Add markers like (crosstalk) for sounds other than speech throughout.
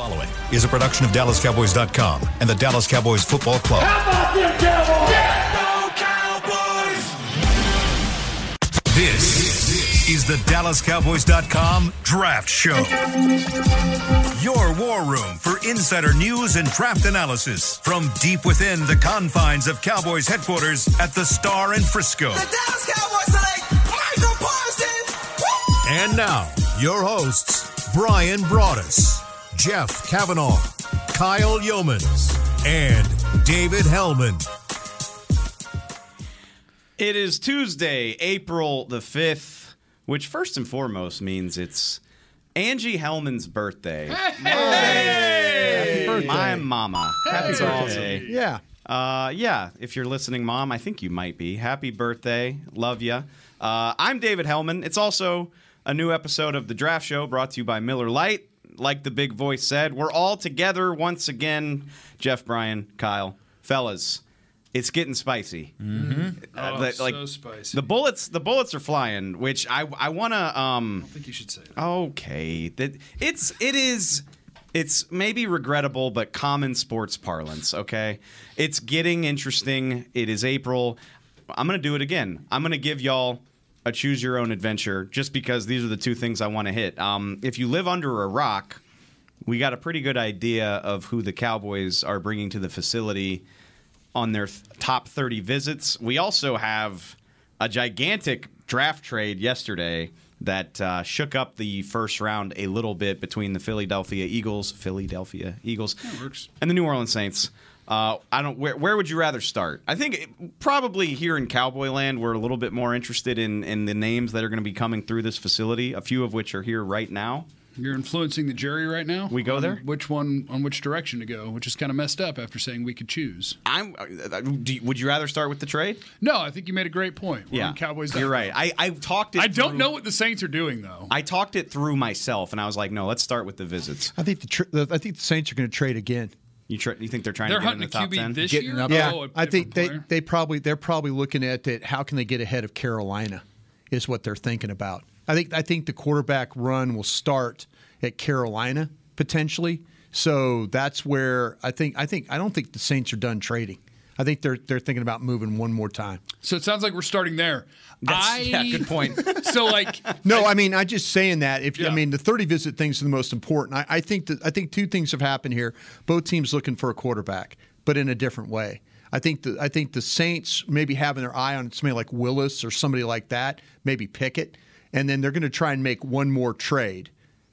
following is a production of DallasCowboys.com and the Dallas Cowboys Football Club. How about them Cowboys? This is the DallasCowboys.com Draft Show. Your war room for insider news and draft analysis from deep within the confines of Cowboys headquarters at the Star in Frisco. The Dallas Cowboys select Micah Parsons. Woo! And now, your hosts, Brian Broaddus, Jeff Cavanaugh, Kyle Youmans, and David Helman. It is Tuesday, April the 5th, which first and foremost means it's Angie Helman's birthday. Happy birthday. My mama. Happy That's birthday. awesome. Yeah. Uh, yeah, if you're listening, Mom, I think you might be. Happy birthday. Love ya. Uh, I'm David Helman. It's also a new episode of The Draft Show brought to you by Miller Lite. Like the big voice said, we're all together once again. Jeff, Brian, Kyle, fellas, it's getting spicy. Mm-hmm. Oh, so spicy. The bullets, the bullets are flying. Which I, I want to. Um, I think you should say that. Okay, that it's it is it's maybe regrettable but common sports parlance, okay? It's getting interesting. It is April. I'm going to do it again. I'm going to give y'all a choose your own adventure just because these are the two things I want to hit. Um, if you live under a rock, we got a pretty good idea of who the Cowboys are bringing to the facility on their th- top 30 visits. We also have a gigantic draft trade yesterday that uh, shook up the first round a little bit between the Philadelphia Eagles, Philadelphia Eagles, and the New Orleans Saints. Uh, I don't. Where, where would you rather start? I think it, probably here in Cowboy Land, we're a little bit more interested in in the names that are going to be coming through this facility. A few of which are here right now. You're influencing the jury right now. We go on there? Which one on which direction to go? Which is kind of messed up after saying we could choose. I'm. uh, Do you, would you rather start with the trade? No, I think you made a great point. We're on Cowboys. You're right. I, I talked it. I don't know what the Saints are doing though. I talked it through myself, and I was like, no, let's start with the visits. I think the, tr- the I think the Saints are going to trade again. You tr- you think they're trying They're to get in the top QB ten? this Getting year. up yeah, a I think they, player? they probably they're probably looking at it. How can they get ahead of Carolina? Is what they're thinking about. I think I think the quarterback run will start at Carolina potentially. So that's where I think I think I don't think the Saints are done trading. I think they're they're thinking about moving one more time. So it sounds like we're starting there. That's- I, yeah, good point. (laughs) so like No, I mean, I'm just saying that. If I mean, the 30 visit thing's are the most important. I, I think that I think two things have happened here. Both teams looking for a quarterback, but in a different way. I think the I think the Saints maybe having their eye on somebody like Willis or somebody like that, maybe Pickett, and then they're going to try and make one more trade.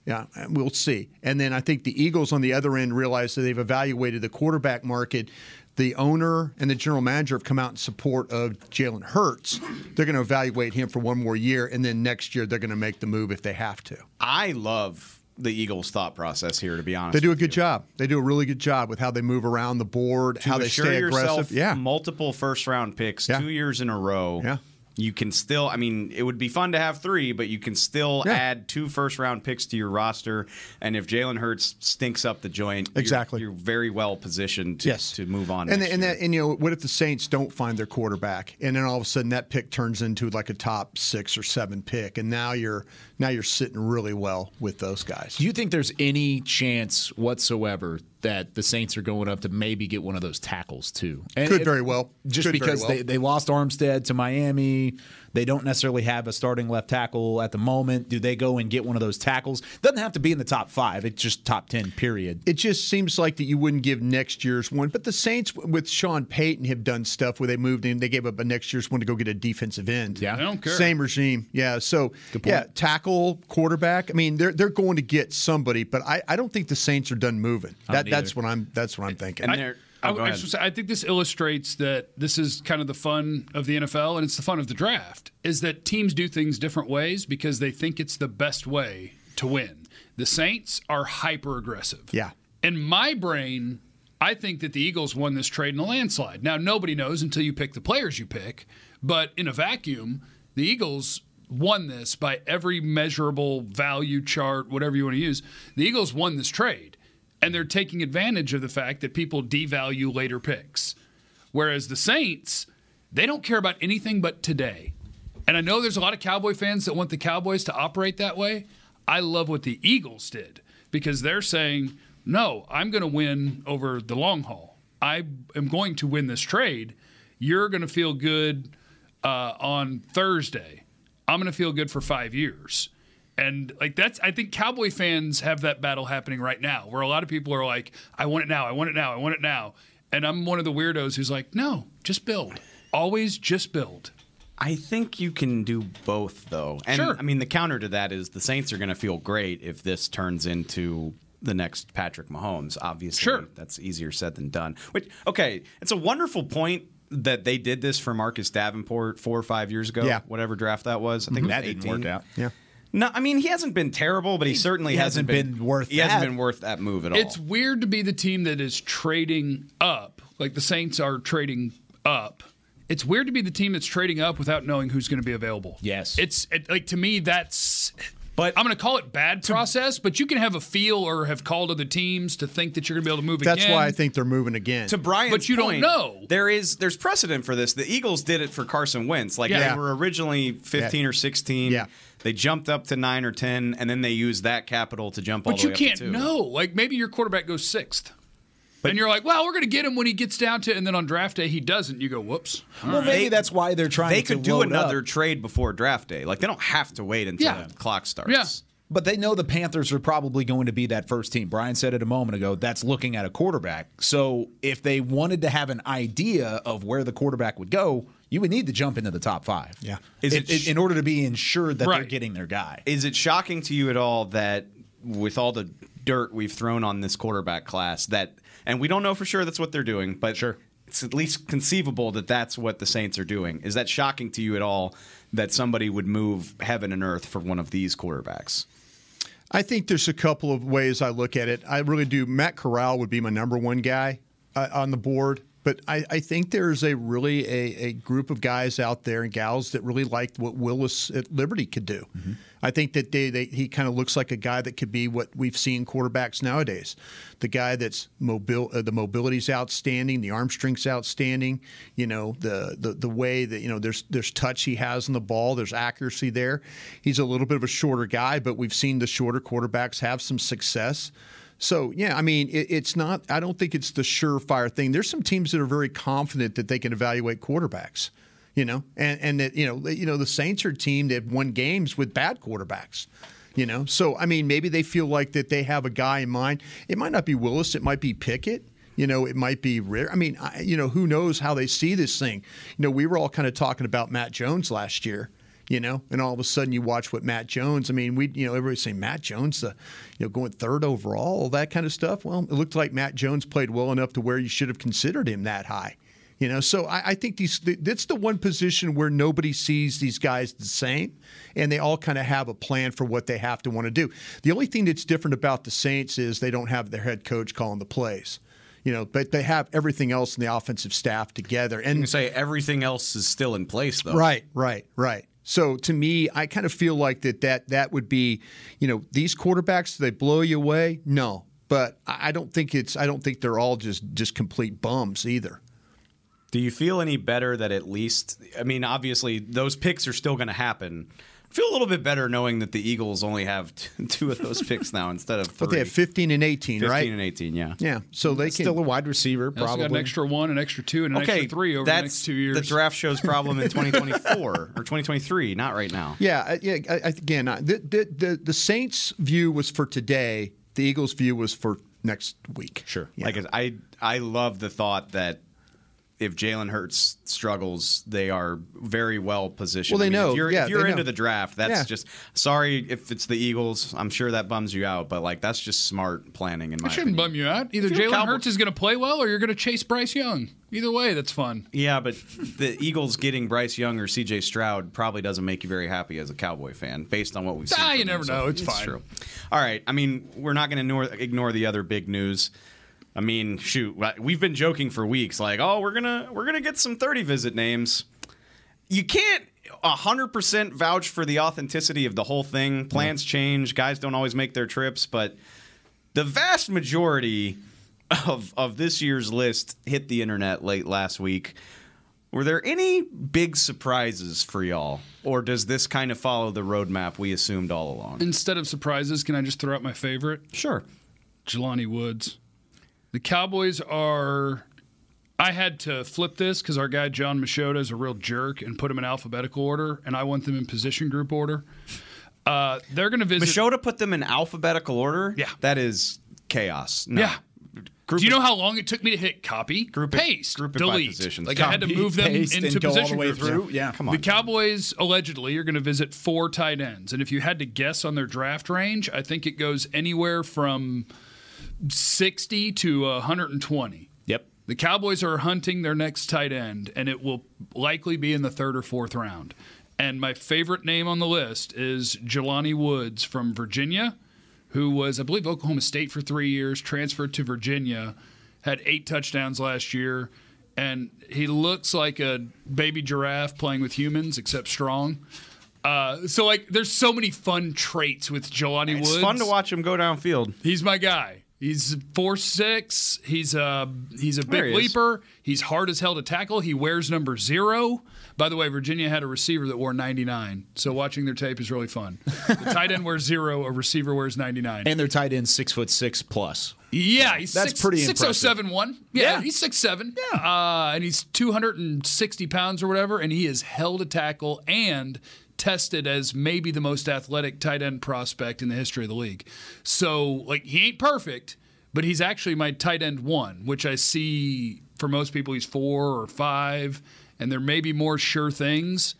Yeah, we'll see. And then I think the Eagles on the other end realize that they've evaluated the quarterback market. The owner and the general manager have come out in support of Jalen Hurts. They're going to evaluate him for one more year, and then next year they're going to make the move if they have to. I love the Eagles' thought process here. To be honest, They do a good you. job. They do a really good job with how they move around the board, To how they stay aggressive. Yeah, multiple first round picks, Yeah. two years in a row. Yeah. You can still, I mean, it would be fun to have three, but you can still Yeah. add two first round picks to your roster. And if Jalen Hurts stinks up the joint, you're- Exactly. you're, very well positioned to, yes, to move on. And next and that, and you know what if the Saints don't find their quarterback, and then all of a sudden that pick turns into like a top six or seven pick, and now you're now you're sitting really well with those guys. Do you think there's any chance whatsoever that the Saints are going up to maybe get one of those tackles too? And Could it- very well. Just Could because well. they, they lost Armstead to Miami. They don't necessarily have a starting left tackle at the moment. Do they go and get one of those tackles? Doesn't have to be in the top five. It's just top ten. Period. It just seems like that you wouldn't give next year's one, but the Saints with Sean Payton have done stuff where they moved in, they gave up a next year's one to go get a defensive end. Yeah. I don't care. Same regime, yeah. So yeah, tackle, quarterback. I mean, they're they're going to get somebody, but I, I don't think the Saints are done moving. That that's what I'm that's what I'm thinking. And they're- I, oh, I say, I think this illustrates that this is kind of the fun of the NFL and it's the fun of the draft is that teams do things different ways because they think it's the best way to win. The Saints are hyper aggressive. Yeah. In my brain, I think that the Eagles won this trade in a landslide. Now, nobody knows until you pick the players you pick, but in a vacuum, the Eagles won this by every measurable value chart, whatever you want to use. The Eagles won this trade, and they're taking advantage of the fact that people devalue later picks. Whereas the Saints, they don't care about anything but today. And I know there's a lot of Cowboy fans that want the Cowboys to operate that way. I love what the Eagles did because they're saying no, I'm going to win over the long haul. I am going to win this trade. You're going to feel good uh, on Thursday. I'm going to feel good for five years. And like that's, I think Cowboy fans have that battle happening right now, where a lot of people are like, "I want it now, I want it now, I want it now," and I'm one of the weirdos who's like, "No, just build. Always just build." I think you can do both, though. And Sure. I mean, the counter to that is the Saints are going to feel great if this turns into the next Patrick Mahomes. Obviously, Sure. that's easier said than done. Which, okay, it's a wonderful point that they did this for Marcus Davenport four or five years ago. Yeah. whatever draft that was. I think it was That didn't work out. Yeah. No, I mean he hasn't been terrible, but he, certainly he hasn't, hasn't been worth He hasn't been worth that move at all. It's weird to be the team that is trading up, like the Saints are trading up. It's weird to be the team that's trading up without knowing who's going to be available. Yes. it's it, like to me that's. But- I'm going to call it bad process, but you can have a feel or have called other teams to think that you're going to be able to move again. That's again. why I think they're moving again. to Brian's But you don't know. There is there's precedent for this. The Eagles did it for Carson Wentz. Like Yeah. they were originally 15 or 16. Yeah. They jumped up to 9 or 10 and then they used that capital to jump all But the you way up to can't two. know. Like maybe your quarterback goes sixth. And you're like, well, we're going to get him when he gets down to, and then on draft day he doesn't. You go, whoops. All Well, right. maybe that's why they're trying. They to could do load another up. trade before draft day. Like they don't have to wait until Yeah. the clock starts. Yeah. But they know the Panthers are probably going to be that first team. Brian said it a moment ago. That's looking at a quarterback. So if they wanted to have an idea of where the quarterback would go, you would need to jump into the top five. Yeah. Is in, it sh- in order to be ensured that they're getting their guy. Is it shocking to you at all that with all the dirt we've thrown on this quarterback class that and we don't know for sure that's what they're doing, but Sure. it's at least conceivable that that's what the Saints are doing. Is that shocking to you at all that somebody would move heaven and earth for one of these quarterbacks? I think there's a couple of ways I look at it. I really do. Matt Corral would be my number one guy uh, on the board, but I, I think there's a really a, a group of guys out there and gals that really liked what Willis at Liberty could do. I think that they, they he kind of looks like a guy that could be what we've seen quarterbacks nowadays. The guy that's mobile, uh, the mobility's outstanding, the arm strength's outstanding. You know the, the the way that you know there's there's touch he has on the ball, there's accuracy there. He's a little bit of a shorter guy, but we've seen the shorter quarterbacks have some success. So yeah, I mean, it, it's not. I don't think it's the surefire thing. There's some teams that are very confident that they can evaluate quarterbacks. You know, and and that you know, you know, the Saints are a team that won games with bad quarterbacks. You know, so I mean, maybe they feel like that they have a guy in mind. It might not be Willis. It might be Pickett. You know, it might be rare. I mean, I, you know, who knows how they see this thing? You know, we were all kind of talking about Mac Jones last year you know, and all of a sudden you watch what Mac Jones. I mean, we, you know, everybody's saying Mac Jones, the, you know, going third overall, all that kind of stuff. Well, it looked like Mac Jones played well enough to where you should have considered him that high. You know, so I, I think these that's the one position where nobody sees these guys the same, and they all kind of have a plan for what they have to want to do. The only thing that's different about the Saints is they don't have their head coach calling the plays. You know, but they have everything else in the offensive staff together. And You can say everything else is still in place though. Right, right, right. So to me, I kind of feel like that that that would be, you know, these quarterbacks they blow you away? No, but I I don't think it's I don't think they're all just just complete bums either. Do you feel any better that at least, I mean, obviously those picks are still going to happen. I feel a little bit better knowing that the Eagles only have (laughs) two of those picks now instead of three. (laughs) But they have 15 and 18, 15 right? and 18, yeah. Yeah, so they can. Still a wide receiver, probably. got an extra one, an extra two, and an Okay, extra three over the that's next two years. the draft show's problem in (laughs) 2024 or 2023, not right now. Yeah, yeah. I, I- again, the, the the the Saints' view was for today. The Eagles' view was for next week. Sure. Yeah. Like I, I love the thought that if Jalen Hurts struggles, they are very well positioned. Well, they I mean, know. If you're, Yeah, if you're into know. the draft, that's Yeah. just sorry if it's the Eagles. I'm sure that bums you out, but like that's just smart planning in my It shouldn't opinion. bum you out. Either If you're a Jalen Cowboy- Hurts is going to play well, or you're going to chase Bryce Young. Either way, that's fun. Yeah, but the Eagles getting Bryce Young or C.J. Stroud probably doesn't make you very happy as a Cowboy fan, based on what we've seen. Ah, you them never so know. far. It's fine. true. All right. I mean, we're not going to ignore, ignore the other big news. I mean, shoot, we've been joking for weeks, like, oh, we're gonna we're gonna get some thirty visit names. You can't hundred percent vouch for the authenticity of the whole thing. Plans change, guys don't always make their trips, but the vast majority of of this year's list hit the internet late last week. Were there any big surprises for y'all, or does this kind of follow the roadmap we assumed all along? Instead of surprises, can I just throw out my favorite? Sure. Jelani Woods. The Cowboys are. I had to flip this because our guy Jon Machota is a real jerk and put them in alphabetical order, and I want them in position group order. Uh, they're going to visit. Machota put them in alphabetical order. Yeah. that is chaos. No. Yeah. Group Do you know how long it took me to hit copy, Group it- paste, group it by delete? positions. Like I had to move them into and go all the position way groups. through? Yeah. Come on. The Cowboys allegedly are going to visit four tight ends, and if you had to guess on their draft range, I think it goes anywhere from sixty to hundred and twenty. Yep. The Cowboys are hunting their next tight end, and it will likely be in the third or fourth round. And my favorite name on the list is Jelani Woods from Virginia, who was, I believe, Oklahoma State for three years, transferred to Virginia, had eight touchdowns last year, and he looks like a baby giraffe playing with humans, except strong. Uh, so, like, there's so many fun traits with Jelani It's Woods. fun to watch him go downfield. He's my guy. He's four six. He's a he's a big he leaper. He's hard as hell to tackle. He wears number zero. By the way, Virginia had a receiver that wore 99. So watching their tape is really fun. The (laughs) tight end wears zero. A receiver wears 99. And their tight end six foot six plus. yeah, he's That's six, pretty six oh seven one. Yeah, Yeah. he's six seven. Yeah, uh, and he's 260 pounds or whatever, and he is held to tackle and tested as maybe the most athletic tight end prospect in the history of the league. So, like, he ain't perfect, but he's actually my tight end one, which I see for most people he's four or five, and there may be more sure things.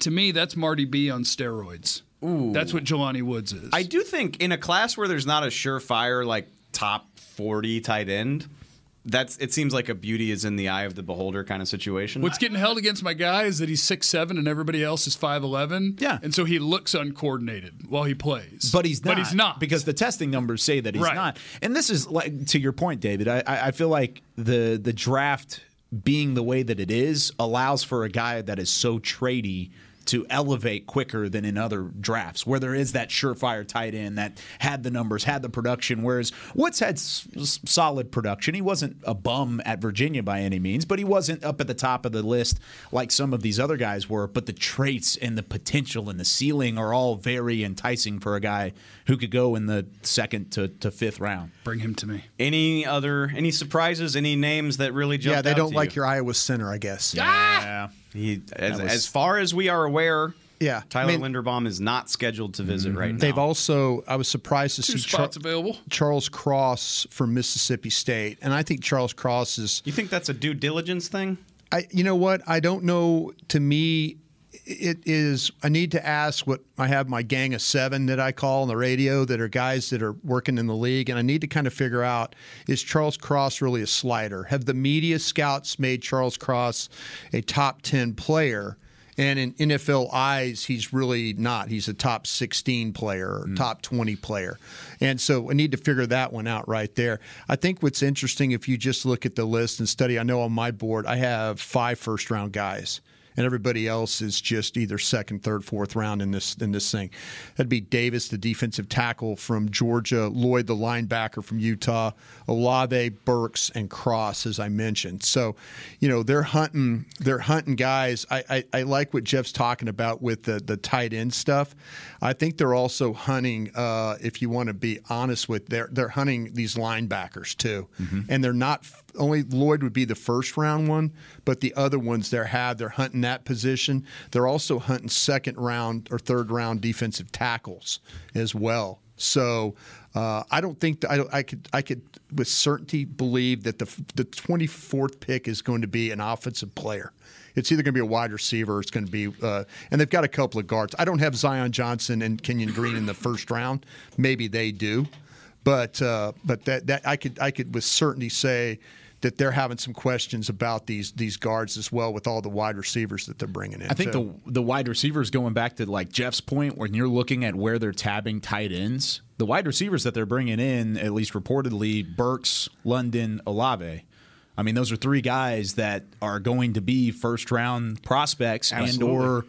To me, that's Marty B on steroids. Ooh. That's what Jelani Woods is. I do think in a class where there's not a surefire like top 40 tight end, that's it seems like a beauty is in the eye of the beholder kind of situation. What's getting held against my guy is that he's six seven and everybody else is five eleven. Yeah. and so he looks uncoordinated while he plays. But he's not. But he's not because the testing numbers say that he's Right. not. And this is like to your point, David. I, I I feel like the the draft being the way that it is allows for a guy that is so tradey to elevate quicker than in other drafts where there is that surefire tight end that had the numbers, had the production. Whereas Woods had s- s- solid production. He wasn't a bum at Virginia by any means, but he wasn't up at the top of the list like some of these other guys were. But the traits and the potential and the ceiling are all very enticing for a guy who could go in the second to, to fifth round. Bring him to me. any other any surprises, any names that really jumped Yeah, they out don't to like you? your Iowa center, I guess. Ah! Yeah. He, as, was- as far as we are aware, Yeah, Tyler I mean- Linderbaum is not scheduled to visit mm-hmm. right now. They've also, I was surprised to Two see Char- spots available. Charles Cross from Mississippi State, and I think Charles Cross is. you think that's a due diligence thing? I, you know what? I don't know. To me, it is. I need to ask what I have my gang of seven that I call on the radio that are guys that are working in the league, and I need to kind of figure out is Charles Cross really a slider? Have the media scouts made Charles Cross a top ten player? And in NFL eyes, he's really not. He's a top 16 player or mm. top 20 player. And so I need to figure that one out right there. I think what's interesting, if you just look at the list and study, I know on my board, I have five first round guys. And everybody else is just either second, third, fourth round in this in this thing. That'd be Davis, the defensive tackle from Georgia, Lloyd, the linebacker from Utah, Olave, Burks, and Cross, as I mentioned. So, you know, they're hunting they're hunting guys. I, I, I like what Jeff's talking about with the the tight end stuff. I think they're also hunting. Uh, if you want to be honest with, they're they're hunting these linebackers too, and they're not only Lloyd would be the first round one, but the other ones they're have they're hunting that position. They're also hunting second round or third round defensive tackles as well. So uh, I don't think I, I could I could with certainty believe that the the 24th pick is going to be an offensive player. It's either going to be a wide receiver it's going to be, uh, and they've got a couple of guards. I don't have Zion Johnson and Kenyon Green in the first round. Maybe they do, but uh, but that that I could I could with certainty say that they're having some questions about these these guards as well with all the wide receivers that they're bringing in. I think too. the the wide receivers going back to like Jeff's point when you're looking at where they're tabbing tight ends, the wide receivers that they're bringing in, at least reportedly, Burks, London, Olave. I mean, those are three guys that are going to be first round prospects and or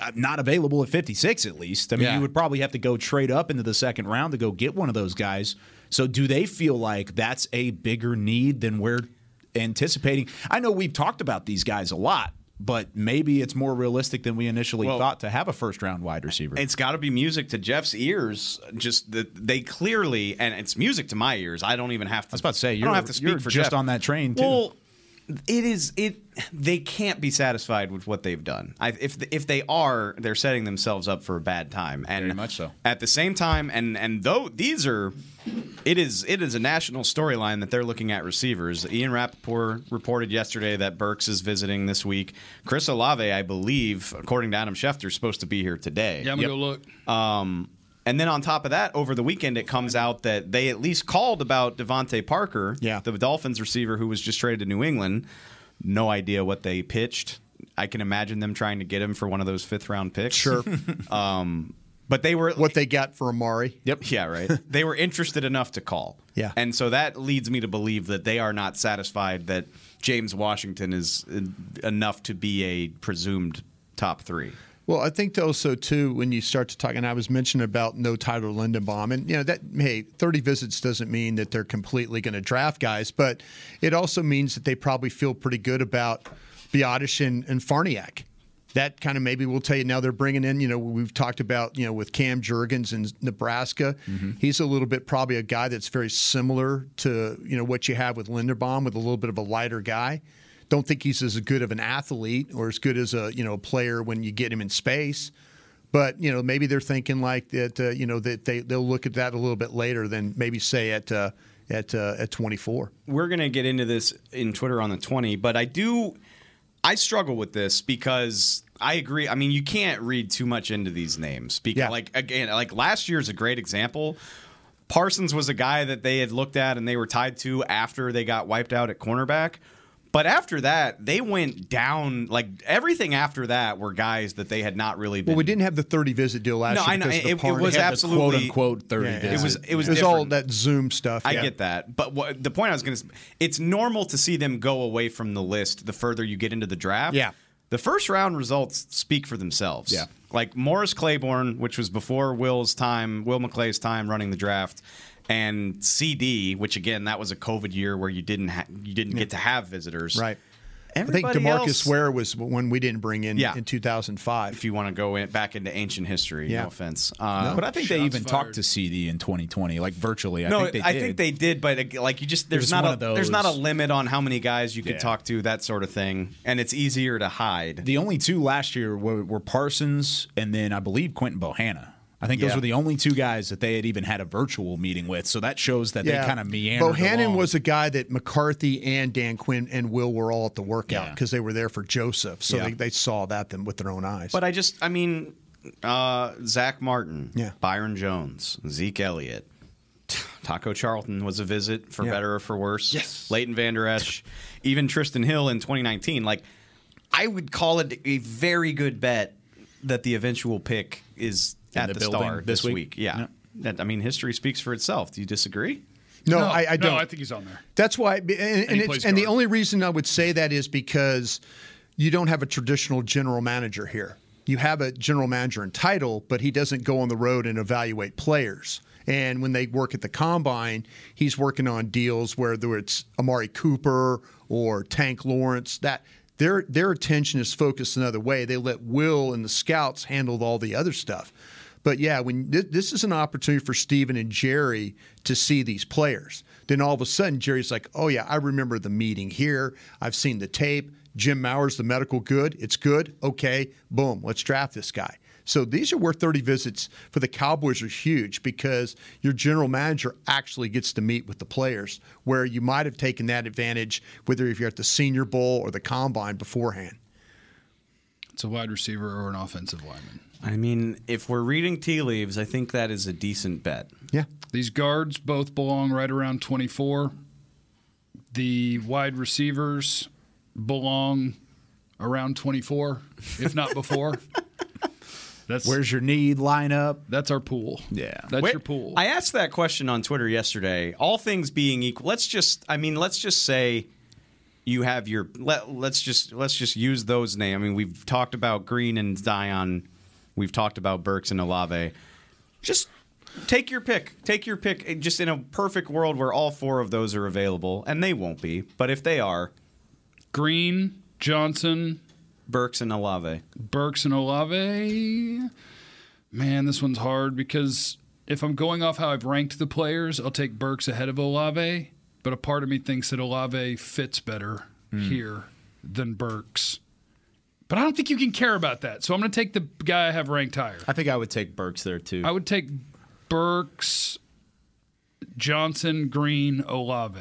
uh, not available at 56 at least. I mean, Yeah. you would probably have to go trade up into the second round to go get one of those guys. So do they feel like that's a bigger need than we're anticipating? I know we've talked about these guys a lot but maybe it's more realistic than we initially Well- thought to have a first round wide receiver. It's got to be music to Jeff's ears. Just that they clearly, and it's music to my ears. I don't even have to. I was about to say you're, don't have to speak you're for just Jeff. on that train too. Well, it is it. They can't be satisfied with what they've done. I, if if they are, they're setting themselves up for a bad time. And Very much so. At the same time, and and though these are, it is it is a national storyline that they're looking at receivers. Ian Rapoport reported yesterday that Burks is visiting this week. Chris Olave, I believe, according to Adam Schefter, is supposed to be here today. Yeah, I'm gonna go look. Um, and then on top of that, over the weekend, it comes out that they at least called about DeVante Parker, Yeah. the Dolphins receiver who was just traded to New England. No idea what they pitched. I can imagine them trying to get him for one of those fifth round picks. Sure. (laughs) Um, but they were what they got for Amari. Yep. Yeah, right. (laughs) they were interested enough to call. Yeah. And so that leads me to believe that they are not satisfied that James Washington is enough to be a presumed top three. Well, I think also too when you start to talk, and I was mentioning about no Tyler Linderbaum, and you know that hey, thirty visits doesn't mean that they're completely going to draft guys, but it also means that they probably feel pretty good about Biadasz and, and Farniok. That kind of maybe will tell you now they're bringing in. You know, we've talked about you know with Cam Jurgens in Nebraska, mm-hmm. he's a little bit probably a guy that's very similar to you know what you have with Linderbaum with a little bit of a lighter guy. Don't think he's as good of an athlete or as good as a you know a player when you get him in space. But you know maybe they're thinking like that. Uh, you know that they they'll look at that a little bit later than maybe say at uh, at uh, at 24. we're going to get into this in Twitter on the 20, but I do I struggle with this because I agree. I mean, you can't read too much into these names because Yeah. like again, like last year's a great example. Parsons was a guy that they had looked at and they were tied to after they got wiped out at cornerback. But after that, they went down. Like everything after that were guys that they had not really been. Well, we didn't have the 30 visit deal last No, year. I know. because of the It- it was absolutely- quote unquote thirty. Yeah, yeah. It was. It was. It was all that Zoom stuff. I yeah. get that, but what, the point I was going to, it's normal to see them go away from the list the further you get into the draft. Yeah. the first round results speak for themselves. Yeah. like Morris Claiborne, which was before Will's time, Will McClay's time running the draft, and CD, which again that was a COVID year where you didn't ha- you didn't get to have visitors. Right. I think Demarcus else- Ware was one we didn't bring in Yeah. in 2005. If you want to go in, back into ancient history, Yeah. no offense. Uh, but I think they even fired. talked to CD in 2020, like virtually. I no, i think they did. but like you just there's was not a of there's not a limit on how many guys you could Yeah. talk to, that sort of thing, and it's easier to hide. The only two last year were, were Parsons and then I believe Quinton Bohanna. I think those Yeah. were the only two guys that they had even had a virtual meeting with. So that shows that they kind of meandered. Bohanna along. was a guy that McCarthy and Dan Quinn and Will were all at the workout Yeah. because they were there for Joseph, so Yeah. they, they saw that them with their own eyes. But I just, I mean, uh, Zack Martin, Yeah. Byron Jones, Zeke Elliott, (sighs) Taco Charlton was a visit for Yeah. better or for worse. Yes. Leighton Vander Esch, even Trysten Hill in 2019. Like, I would call it a very good bet that the eventual pick is In at the the, building start this this week? week. Yeah. Yeah. That, I mean, history speaks for itself. Do you disagree? no, I, I don't. No, I think he's on there. That's why, and, and, he it's, and the only reason I would say that is because you don't have a traditional general manager here. You have a general manager in title, but he doesn't go on the road and evaluate players. And when they work at the combine, he's working on deals where whether it's Amari Cooper or Tank Lawrence. That their their attention is focused another way. They let Will and the scouts handle all the other stuff. But yeah, when th- this is an opportunity for Stephen and Jerry to see these players, then all of a sudden Jerry's like, "Oh yeah, I remember the meeting here. I've seen the tape. Jim Maurer, the medical good. It's good. Okay, boom, let's draft this guy." So these are where 30 visits for the Cowboys are huge because your general manager actually gets to meet with the players, where you might have taken that advantage whether if you're at the Senior Bowl or the Combine beforehand. It's a wide receiver or an offensive lineman. I mean, if we're reading tea leaves, I think that is a decent bet. Yeah. These guards both belong right around 24. The wide receivers belong around 24, if not before. (laughs) That's Where's your need lineup? that's our pool. Yeah. That's Wait, your pool. I asked that question on Twitter yesterday. All things being equal, let's just I mean, let's just say you have your let, let's just let's just use those names. I mean, we've talked about Green and Zion. We've talked about Burks and Olave. Just take your pick. Take your pick eh, just in a perfect world where all four of those are available and they won't be, but if they are, Green, Johnson, Burks and Olave. Burks and Olave. Man, this one's hard because if I'm going off how I've ranked the players, I'll take Burks ahead of Olave. But a part of me thinks that Olave fits better hmm. here than Burks. But I don't think you can care about that. So I'm going to take the guy I have ranked higher. I think I would take Burks there too. I would take Burks, Johnson, Green, Olave.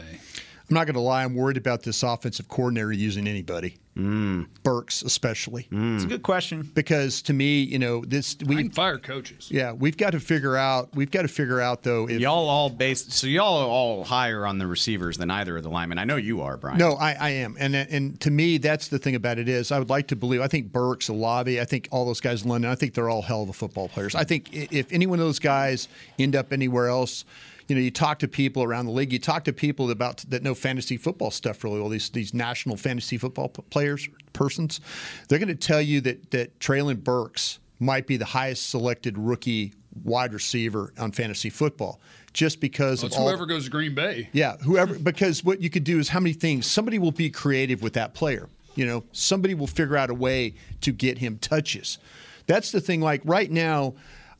I'm not going to lie. I'm worried about this offensive coordinator using anybody, mm. Burks especially, mm. It's a good question. because to me, you know, this we can fire coaches. yeah we've got to figure out we've got to figure out though if Y'all all based. So y'all are all higher on the receivers than either of the linemen. I know you are, Brian. No, I, I am, and and to me, that's the thing about it is I would like to believe. I think Burks, Olave, I think all those guys in London. I think they're all hell of a football players. I think if any one of those guys end up anywhere else, you know, you talk to people around the league, you talk to people about that know fantasy football stuff really well. These these national fantasy football p- players, persons, they're going to tell you that that Treylon Burks might be the highest selected rookie wide receiver on fantasy football, just because It's of all. whoever goes to Green Bay. Yeah, whoever because what you could do is how many things somebody will be creative with that player. You know, somebody will figure out a way to get him touches. That's the thing. Like right now,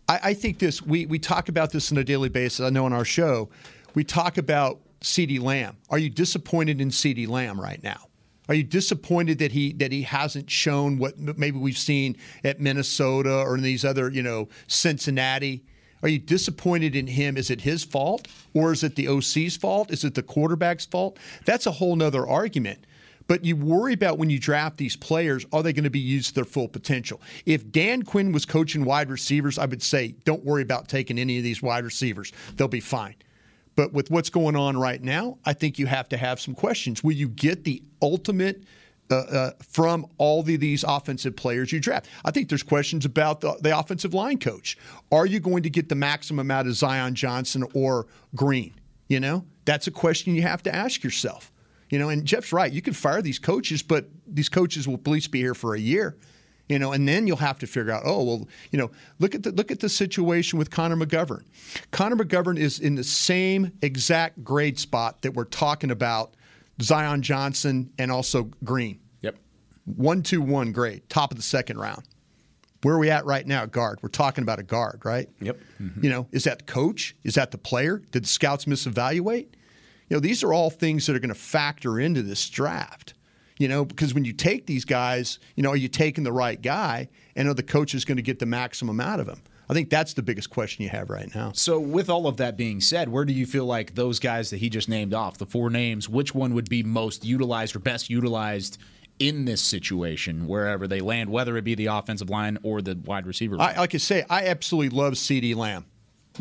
I, I think this. We we talk about this on a daily basis. I know on our show, we talk about CeeDee Lamb. Are you disappointed in CeeDee Lamb right now? Are you disappointed that he that he hasn't shown what maybe we've seen at Minnesota or in these other you know Cincinnati? Are you disappointed in him? Is it his fault or is it the OC's fault? Is it the quarterback's fault? That's a whole nother argument. But you worry about when you draft these players, are they going to be used to their full potential? If Dan Quinn was coaching wide receivers, I would say, don't worry about taking any of these wide receivers. They'll be fine. But with what's going on right now, I think you have to have some questions. Will you get the ultimate uh, uh, from all the, these offensive players you draft? I think there's questions about the, the offensive line coach. Are you going to get the maximum out of Zion Johnson or Green? You know, that's a question you have to ask yourself. You know, and Jeff's right. You can fire these coaches, but these coaches will at least be here for a year. You know, and then you'll have to figure out. Oh well, you know, look at the look at the situation with Connor McGovern. Connor McGovern is in the same exact grade spot that we're talking about Zion Johnson and also Green. Yep. One two one grade, top of the second round. Where are we at right now guard? We're talking about a guard, right? Yep. You know, is that the coach? Is that the player? Did the scouts misevaluate? You know, these are all things that are going to factor into this draft. You know, because when you take these guys, you know, are you taking the right guy, and are the coaches going to get the maximum out of him? I think that's the biggest question you have right now. So, with all of that being said, where do you feel like those guys that he just named off, the four names, which one would be most utilized or best utilized in this situation, wherever they land, whether it be the offensive line or the wide receiver? I, like I say, I absolutely love CeeDee Lamb,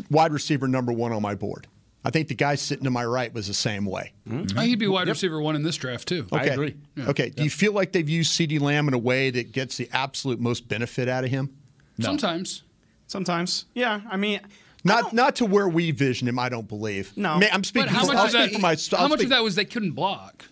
wide receiver number one on my board. I think the guy sitting to my right was the same way. I think he'd be wide receiver one in this draft too. I agree. Okay. Do you feel like they've used CeeDee Lamb in a way that gets the absolute most benefit out of him? Sometimes. Sometimes. Yeah. I mean, Not not to where we vision him. I don't believe. No. Ma- I'm speaking. But how for, much I'll of that? speak for my. how much speak- of that was they couldn't block?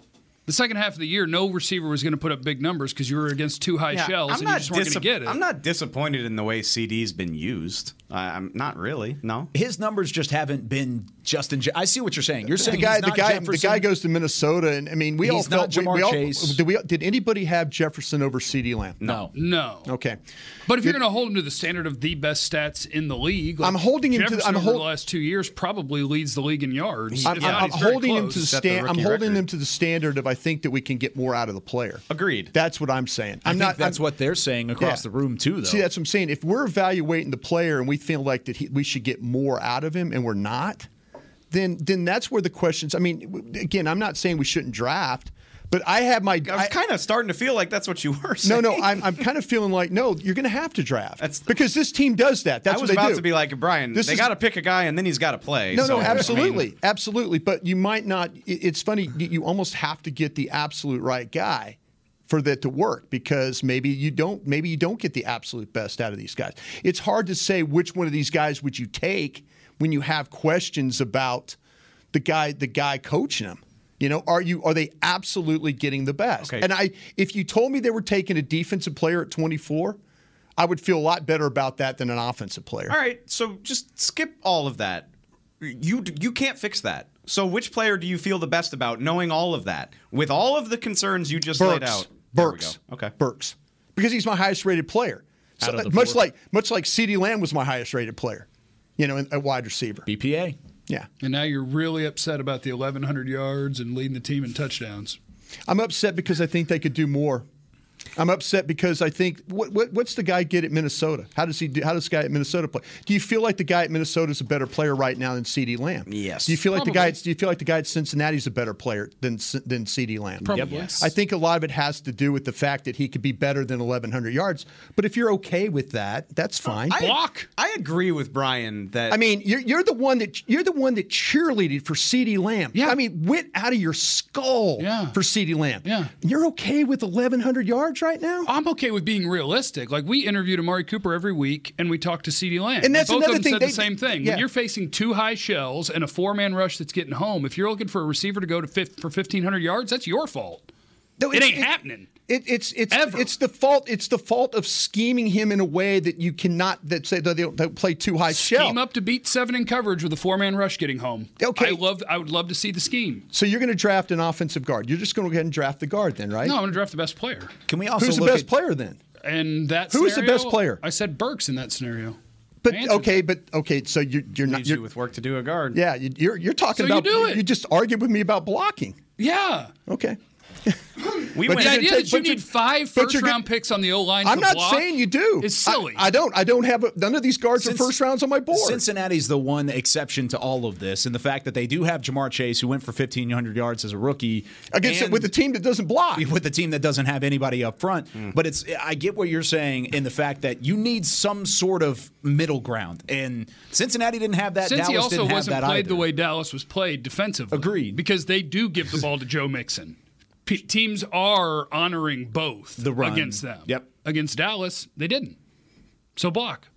The second half of the year, no receiver was going to put up big numbers because you were against two high yeah, shells I'm and you just weren't going to get it. I'm not disappointed in the way CD's been used. I, I'm not really. No. His numbers just haven't been Justin. Je- I see what you're saying. You're saying the guy, he's the not guy, the guy goes to Minnesota, and I mean, we all He's not felt. we- we Ja'Marr all- Did we? Did anybody have Jefferson over CeeDee Lamb? No. no. Okay. But if you're going to hold him to the standard of the best stats in the league, like I'm holding him to the- I'm over the last two years probably leads the league in yards. I'm, If I'm- not, I'm he's very holding him to the Set the. I'm holding record. him to the standard of I think that we can get more out of the player. Agreed. That's what I'm saying. I I'm think not. that's I'm- what they're saying across Yeah. the room too, though. See, that's what I'm saying. If we're evaluating the player and we feel like that he, we should get more out of him, and we're not, then then that's where the questions. I mean, again, I'm not saying we shouldn't draft, but I have my. I was kind of starting to feel like that's what you were saying. no, no, I'm, I'm (laughs) kind of feeling like no, you're going to have to draft That's- because this team does that. That's I was what they about do. to be like Brian. This they got to pick a guy and then he's got to play. No, So, no, I mean, absolutely, absolutely. But you might not. it- It's funny. you- You almost have to get the absolute right guy for that to work because maybe you don't. Maybe you don't get the absolute best out of these guys. It's hard to say which one of these guys would you take when you have questions about the guy, the guy coaching them. You know, are you are they absolutely getting the best? Okay. And I, if you told me they were taking a defensive player at 24, I would feel a lot better about that than an offensive player. All right, so just skip all of that. You you can't fix that. So which player do you feel the best about knowing all of that with all of the concerns you just laid Burks. out? There we Burks. Okay. Burks. because he's my highest rated player. So, Out much like much like CeeDee Lamb was my highest rated player, you know, at wide receiver. BPA. Yeah, And now you're really upset about the 1,100 yards and leading the team in touchdowns. I'm upset because I think they could do more. I'm upset because I think what, what what's the guy get at Minnesota? How does he do, how does the guy at Minnesota play? Do you feel like the guy at Minnesota is a better player right now than CeeDee Lamb? Yes. Do you feel like the guy at, do you feel like the guy at Cincinnati is a better player than C- than CeeDee Lamb? Probably. Yes. I think a lot of it has to do with the fact that he could be better than 1,100 yards. But if you're okay with that, that's fine. I, Block. I agree with Brian that I mean, you're, you're the one that you're the one that cheerleaded for CeeDee Lamb. Yeah. I mean, went out of your skull Yeah. for CeeDee Lamb. Yeah. You're okay with 1,100 yards right now? I'm okay with being realistic. Like we interviewed Amari Cooper every week, and we talked to CeeDee Lamb. And that's both another of them thing, said they- the same thing. yeah. When you're facing two high shells and a four man rush that's getting home, if you're looking for a receiver to go to fifth for 1,500 yards, that's your fault. No, It it's- ain't happening. It, it's it's Ever. it's the fault. It's the fault of scheming him in a way that you cannot. That say that they don't play too high shell. Scheme up to beat seven in coverage with a four man rush getting home. Okay. I love. I would love to see the scheme. So you're going to draft an offensive guard. You're just going to go ahead and draft the guard then, right? No, I'm going to draft the best player. Can we also Who's the best at, player then? And that Who is the best player? I said Burks in that scenario. But I answered okay, but okay. So you're you're not. leaves You're, you with work to do a guard. yeah, you- you're you're talking So you about. do it. You just argued with me about blocking. Yeah. Okay. We But The idea take- that you need five but first you're round get- picks on the O line. I'm to not block saying you do. It's silly. I, don't. I don't have a, none of these guards Since- are first rounds on my board. Cincinnati's the one exception to all of this, and the fact that they do have Ja'Marr Chase, who went for 1,500 yards as a rookie Against and- with a team that doesn't block. with the team that doesn't have anybody up front. Hmm. But it's I get what you're saying in the fact that you need some sort of middle ground, and Cincinnati didn't have that. Since Dallas he also didn't have wasn't that played either. the way Dallas was played defensively. Agreed. Because they do give the ball to Joe Mixon. P- teams are honoring both The run. against them. Yep. Against Dallas, they didn't. So block.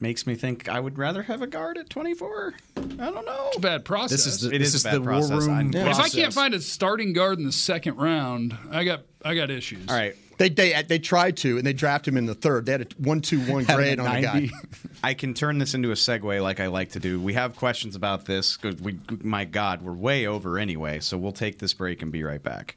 Makes me think I would rather have a guard at 24. I don't know. It's a bad process. This is the, It this is a is bad the process. war room. I- Yeah. if I can't find a starting guard in the second round, I got I got issues. All right. They they uh, they tried to, and they drafted him in the third. They had a one two one grade on the guy. (laughs) I can turn this into a segue like I like to do. We have questions about this we, my God, we're way over anyway. So we'll take this break and be right back.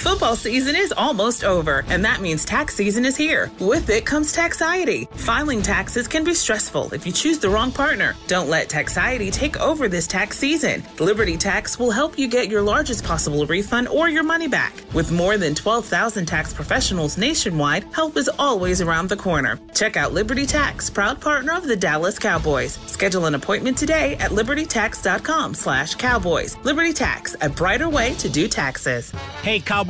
Football season is almost over, and that means tax season is here. With it comes taxiety. Filing taxes can be stressful if you choose the wrong partner. Don't let taxiety take over this tax season. Liberty Tax will help you get your largest possible refund or your money back. With more than 12,000 tax professionals nationwide, help is always around the corner. Check out Liberty Tax, proud partner of the Dallas Cowboys. Schedule an appointment today at libertytax.com slash cowboys. Liberty Tax, a brighter way to do taxes. Hey, Cowboys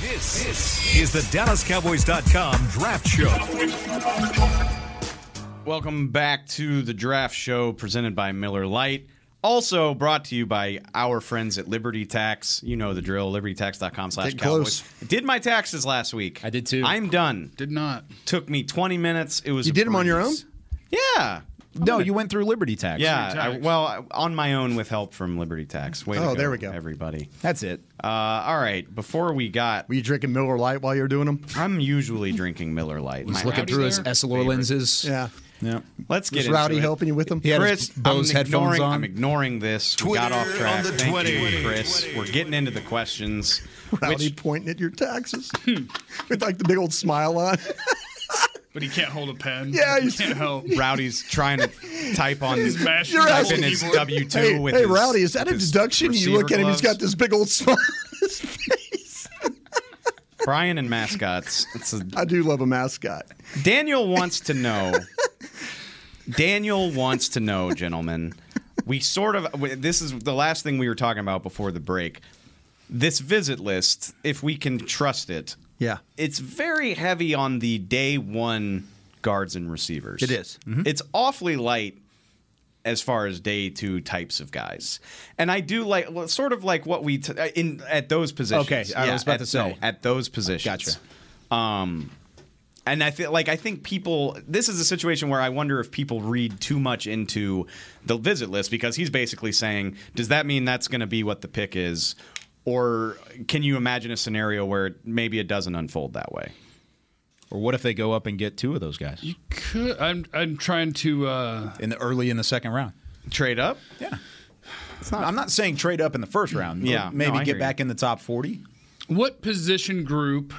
This, this is the DallasCowboys.com Draft Show. Welcome back to the draft show presented by Miller Lite. Also brought to you by our friends at Liberty Tax. You know the drill, libertytax.com slash Get cowboys. close. Did my taxes last week. I did too. I'm done. Did not. Took me 20 minutes. It was You a them on your own? Yeah. No, you went through Liberty Tax. Yeah, I, Tax. well, I- on my own with help from Liberty Tax. Way to Oh, go, there we go. everybody. That's it. Uh, all right, before we got, Were you drinking Miller Lite while you were doing them? I'm usually drinking Miller Lite. He's My looking through his there? Essilor lenses. Yeah. Yeah. Let's get Was into Rowdy it. helping you with them? He had Chris, Bose I'm headphones ignoring, on. I'm ignoring this. We got off Twitter track. on the Thank 20. you, Chris. We're getting into the questions. Rowdy Which, pointing at your taxes (laughs) with like the big old smile on. (laughs) But he can't hold a pen. Yeah, he can't help. (laughs) Rowdy's trying to type on He's mashing You're the type asking- his. W two hey, with hey, his, Rowdy, is that a with his deduction? You look at him, he's got this big old smile on his (laughs) face. Brian and mascots. It's a, I do love a mascot. Daniel wants to know. Daniel wants to know, gentlemen. We sort of. This is the last thing we were talking about before the break. This visit list, if we can trust it, Yeah. it's very heavy on the day one guards and receivers. It is. It's awfully light as far as day two types of guys, and I do like well, sort of like what we t- uh, in at those positions. Okay, I was about to say. no, at those positions. Gotcha. Um, and I feel like I think people. This is a situation where I wonder if people read too much into the visit list because he's basically saying, does that mean that's going to be what the pick is, or can you imagine a scenario where maybe it doesn't unfold that way? Or what if they go up and get two of those guys You Could, I'm I'm trying to. Uh, in the early in the second round? Trade up? Yeah. I'm not saying trade up in the first round. Yeah, maybe no, get back you. in the top 40. what position group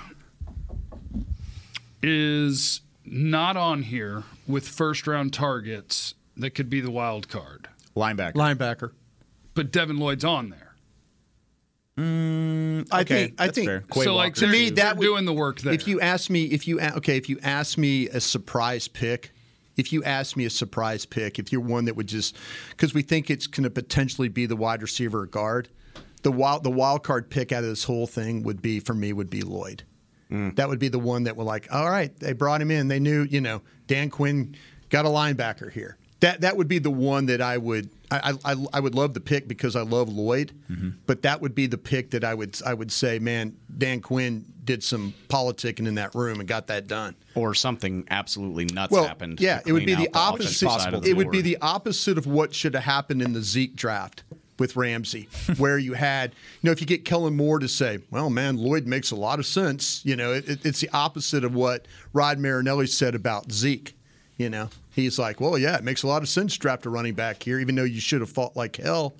is not on here with first round targets that could be the wild card? Linebacker. Linebacker. But Devin Lloyd's on there. Mm, I Okay, think. I think. Quay so like To me, they're that would- doing the work there. If you ask me, if you okay, if you ask me a surprise pick, if you ask me a surprise pick, if you're one that would just because we think it's going to potentially be the wide receiver or guard, the wild the wild card pick out of this whole thing would be for me would be Lloyd. That would be the one that were like, all right, they brought him in. They knew, you know, Dan Quinn got a linebacker here. That that would be the one that I would I I, I would love the pick because I love Lloyd, mm-hmm. but that would be the pick that I would I would say, man, Dan Quinn did some politicking in that room and got that done. Or something absolutely nuts Well, happened. yeah, it would be the opposite. of It would be the opposite of what should have happened in the Zeke draft with Ramsey, (laughs) where you had, you know, if you get Kellen Moore to say, "Well, man, Lloyd makes a lot of sense," you know, it- it's the opposite of what Rod Marinelli said about Zeke. You know, he's like, "Well, yeah, it makes a lot of sense to draft a running back here, even though you should have fought like hell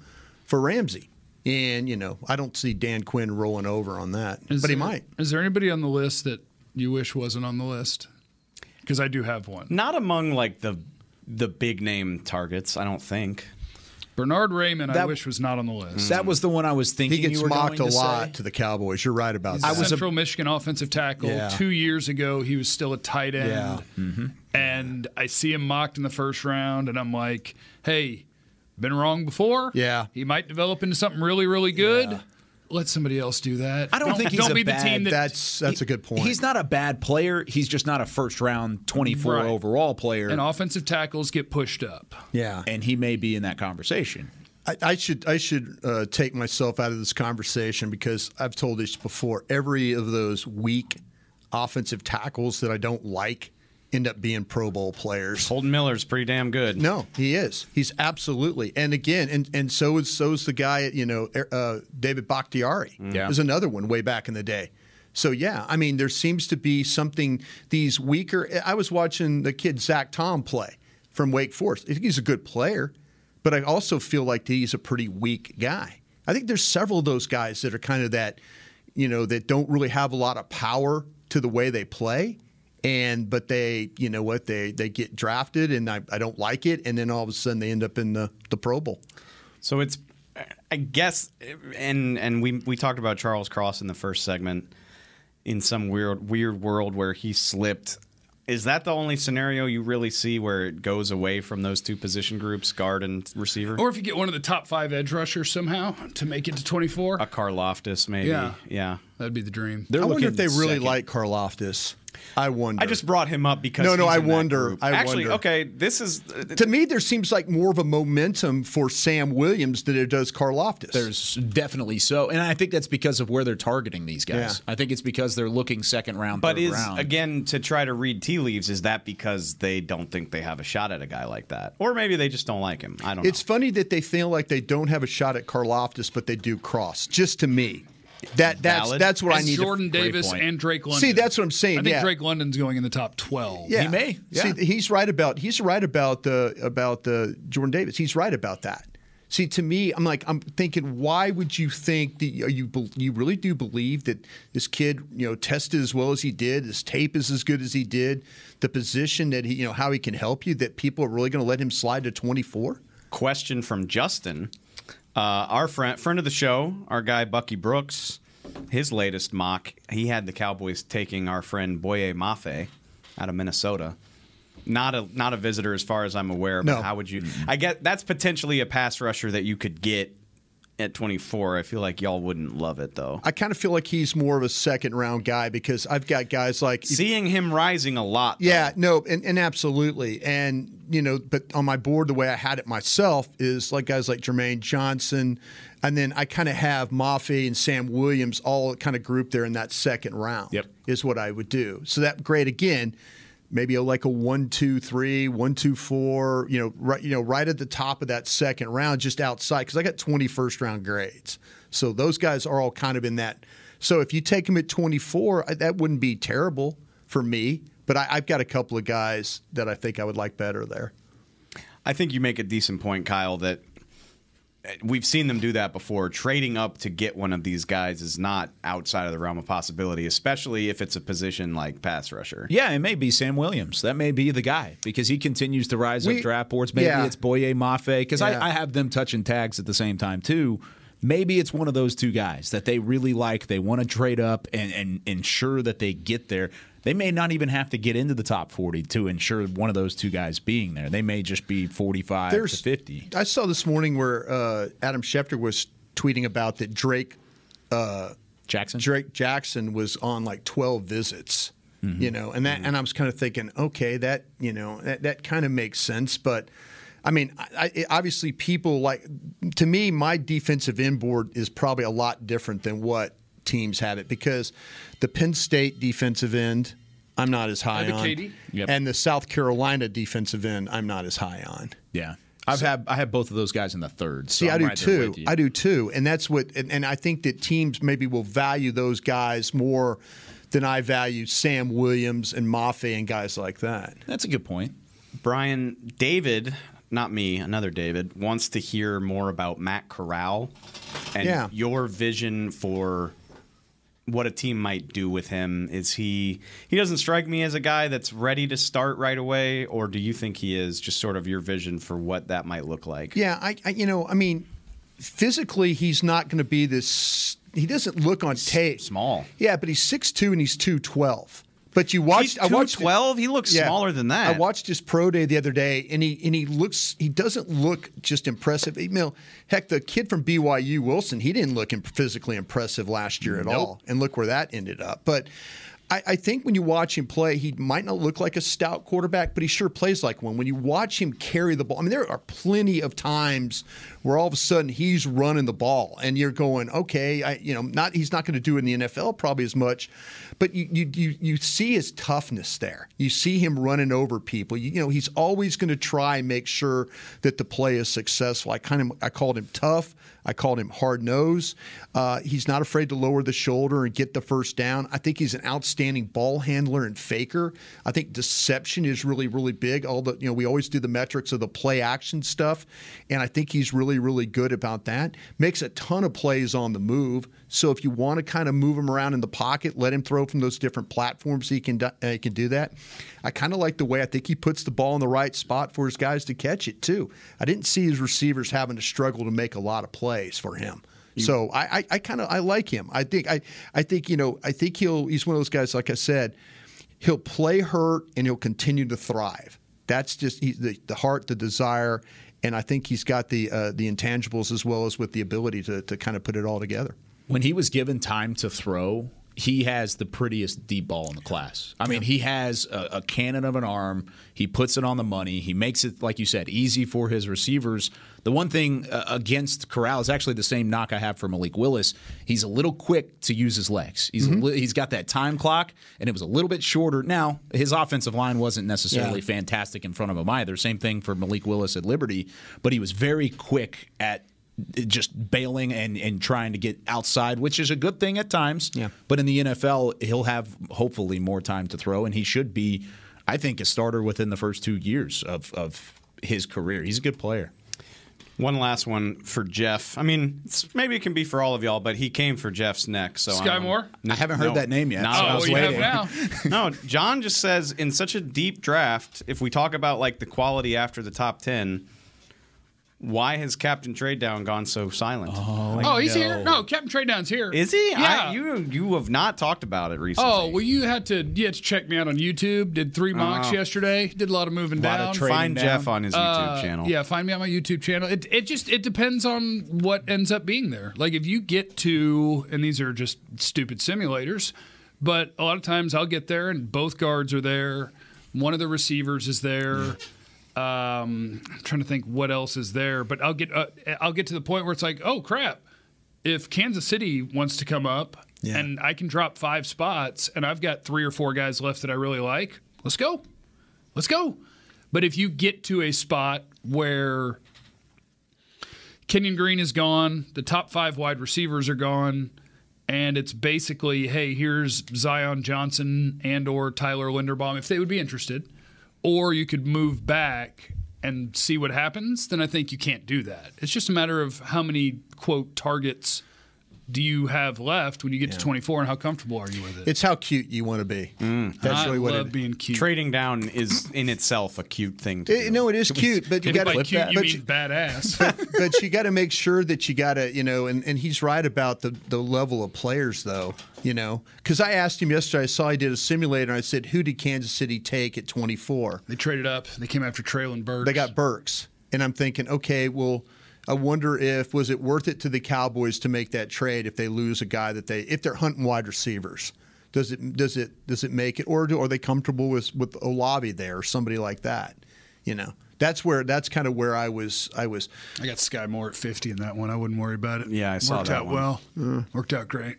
for Ramsey." And you know, I don't see Dan Quinn rolling over on that, Is but he there- might. Is there anybody on the list that you wish wasn't on the list? Because I do have one. not among like the the big name targets. I don't think. Bernhard Raimann, I wish was not on the list. That was the one I was thinking He gets you were mocked a to lot say. to the Cowboys. You're right about He's that. a Central Michigan offensive tackle. Yeah. Two years ago, he was still a tight end. Yeah. Mm-hmm. And I see him mocked in the first round, and I'm like, hey, been wrong before. Yeah. He might develop into something really, really good. Let somebody else do that. I don't think he's don't a be bad- the team that. That's that's a good point. He's not a bad player. He's just not a first round 24 Right. overall player. and offensive tackles get pushed up. yeah. and he may be in that conversation. I, I should I should uh, take myself out of this conversation because I've told this before. Every of those weak offensive tackles that I don't like end up being Pro Bowl players. Kolton Miller's pretty damn good. No, he is. He's absolutely. And again, and and so is so is the guy. You know, uh, David Bakhtiari Yeah. is another one way back in the day. So yeah, I mean, there seems to be something. These weaker. I was watching the kid Zach Tom play from Wake Forest. I think he's a good player, but I also feel like he's a pretty weak guy. I think there's several of those guys that are kind of that, you know, that don't really have a lot of power to the way they play and but they you know what they they get drafted and I, I don't like it and then all of a sudden they end up in the, the pro bowl So it's, I guess, and and we we talked about Charles Cross in the first segment, in some weird weird world where he slipped. Is that the only scenario you really see where it goes away from those two position groups, guard and receiver? Or if you get one of the top five edge rushers somehow to make it to 24, a Karlaftis, maybe. Yeah. yeah. that'd be the dream. They're I wonder looking if they really second. like Karlaftis I wonder. I just brought him up because No, no, I in that wonder. I Actually, wonder. okay, this is uh, to me, there seems like more of a momentum for Sam Williams than it does Karlaftis. There's definitely so, and I think that's because of where they're targeting these guys. Yeah. I think it's because they're looking second round, But third is round. again to try to read tea leaves? Is that because they don't think they have a shot at a guy like that, or maybe they just don't like him? I don't know. It's funny that they feel like they don't have a shot at Karlaftis, but they do cross. Just to me, that that's Valid. that's what I And need. Jordan to, Davis and Drake London. See, that's what I'm saying, I think yeah. Drake London's going in the top 12. Yeah, He may, yeah. See, he's right about he's right about the about the Jordan Davis. He's right about that. See, to me, I'm like I'm thinking, why would you think that you you, you really do believe that this kid, you know, tested as well as he did, his tape is as good as he did, the position that he, you know, how he can help you, that people are really going to let him slide to 24? question from Justin, uh, our friend friend of the show, our guy Bucky Brooks. His latest mock, he had the Cowboys taking our friend Boye Mafe out of Minnesota. Not a not a visitor as far as I'm aware. But No. how would you? I get that's potentially a pass rusher that you could get at 24. I feel like y'all wouldn't love it though. I kind of feel like he's more of a second round guy because I've got guys like Seeing him rising a lot. though. Yeah, no, and, and absolutely. And, you know, but on my board, the way I had it myself is like guys like Jermaine Johnson. And then I kind of have Mafe and Sam Williams all kind of grouped there in that second round. Yep. Is what I would do. So that great again, maybe like a one, two, three, one, two, four, you know, right, you know, right at the top of that second round, just outside, because I got 20 first round grades. So those guys are all kind of in that. So if you take them at 24, I- that wouldn't be terrible for me. But I, I've got a couple of guys that I think I would like better there. I think you make a decent point, Kyle, that we've seen them do that before. Trading up to get one of these guys is not outside of the realm of possibility, especially if it's a position like pass rusher. Yeah, it may be Sam Williams. That may be the guy because he continues to rise We- up draft boards. Maybe yeah. it's Boye Mafe because Yeah. I, I have them touching tags at the same time too. Maybe it's one of those two guys that they really like. They want to trade up and, and ensure that they get there. They may not even have to get into the top 40 to ensure one of those two guys being there. They may just be 45 to 50. I saw this morning where uh, Adam Schefter was tweeting about that Drake uh, Jackson? Drake Jackson was on like 12 visits, Mm-hmm. you know, and that and I was kind of thinking, okay, that you know that, that kind of makes sense, but. I mean, I, I, obviously, people like to me. My defensive inboard is probably a lot different than what teams have it because the Penn State defensive end, I'm not as high uh, on, Katy? Yep. and the South Carolina defensive end, I'm not as high on. Yeah. I've had I have both of those guys in the third. So See, I'm I do right too. I do too, and that's what. And, and I think that teams maybe will value those guys more than I value Sam Williams and Mafe and guys like that. That's a good point. Brian, David, not me, another David, wants to hear more about Matt Corral and Yeah. your vision for what a team might do with him. Is he he doesn't strike me as a guy that's ready to start right away, or do you think he is? Just sort of your vision for what that might look like. Yeah, I, I you know, I mean, physically he's not going to be this. He doesn't look on tape small. Yeah, but he's six two and he's two twelve. But you watched. He's I watched 212? He looks smaller than that. I watched his pro day the other day, and he and he looks. He doesn't look just impressive. You know, heck, the kid from BYU, Wilson, he didn't look physically impressive last year at Nope. all. And look where that ended up. But I, I think when you watch him play, he might not look like a stout quarterback, but he sure plays like one. When you watch him carry the ball, I mean, there are plenty of times where all of a sudden he's running the ball, and you're going, okay, I, you know, not he's not going to do it in the NFL probably as much, but you you you, you see his toughness there. You see him running over people. You, you know, he's always going to try and make sure that the play is successful. I kind of I called him tough. I called him hard nosed. Uh, he's not afraid to lower the shoulder and get the first down. I think he's an outstanding ball handler and faker. I think deception is really, really big. All the you know, we always do the metrics of the play action stuff, and I think he's really, really good about that. Makes a ton of plays on the move. So if you want to kind of move him around in the pocket, let him throw from those different platforms. He can uh, he can do that. I kind of like the way I think he puts the ball in the right spot for his guys to catch it too. I didn't see his receivers having to struggle to make a lot of plays for him. So I, I, I kind of I like him. I think I, I think you know I think he'll he's one of those guys like I said, he'll play hurt and he'll continue to thrive. That's just he's the the heart, the desire, and I think he's got the uh, the intangibles as well as with the ability to to kind of put it all together. when he was given time to throw he has the prettiest deep ball in the class. I mean, he has a, a cannon of an arm. He puts it on the money. He makes it, like you said, easy for his receivers. The one thing uh, against Corral is actually the same knock I have for Malik Willis. He's a little quick to use his legs. He's a li- he's got that time clock, and it was a little bit shorter. Now his offensive line wasn't necessarily Yeah. fantastic in front of him either. Same thing for Malik Willis at Liberty, but he was very quick at just bailing and, and trying to get outside, which is a good thing at times. Yeah. But in the NFL, he'll have hopefully more time to throw, and he should be, I think, a starter within the first two years of, of his career. He's a good player. One last one for Jeff. I mean, it's, maybe it can be for all of y'all, but he came for Jeff's neck. So Sky I'm- Moore? I haven't heard No. that name yet. No, so Oh, I well, was you have now. (laughs) no, John just says in such a deep draft, if we talk about like the quality after the top 10, why has Captain Trade Down gone so silent? Oh, he's here. No, Captain Trade Down's here. Is he? Yeah. I, you you have not talked about it recently. Oh well, you had to you had to check me out on YouTube. Did three mocks Oh. yesterday. Did a lot of moving Lot of down. trading Find down. Jeff on his YouTube Uh, channel. Yeah, find me on my YouTube channel. It it just it depends on what ends up being there. Like if you get to and these are just stupid simulators, but a lot of times I'll get there and both guards are there. One of the receivers is there. Um, I'm trying to think what else is there, but I'll get uh, I'll get to the point where it's like, oh crap, if Kansas City wants to come up Yeah. and I can drop five spots and I've got three or four guys left that I really like, let's go. Let's go. But if you get to a spot where Kenyon Green is gone, the top five wide receivers are gone, and it's basically, hey, here's Zion Johnson and or Tyler Linderbaum if they would be interested, or you could move back and see what happens, then I think you can't do that. It's just a matter of how many quote targets do you have left when you get to 24 and how comfortable are you with it? It's how cute you want to be. Mm. That's I really what love it being cute. Trading down is in itself a cute thing to It, do. no, it is cute, but you got to. cute, you but mean you- badass. (laughs) but you got to make sure that you got to, you know, and, and he's right about the, the level of players, though, you know, because I asked him yesterday, I saw he did a simulator, and I said, who did Kansas City take at 24? they traded up. They came after Treylon Burks. They got Burks. And I'm thinking, okay, well, I wonder if, was it worth it to the Cowboys to make that trade if they lose a guy that they, if they're hunting wide receivers? Does it does it does it make it, or do, are they comfortable with with Olave there or somebody like that? You know, that's where that's kind of where I was. I was. I got Skyy Moore at 50 in that one. I wouldn't worry about it. Yeah, I saw that. Worked that out one. well. Worked out great.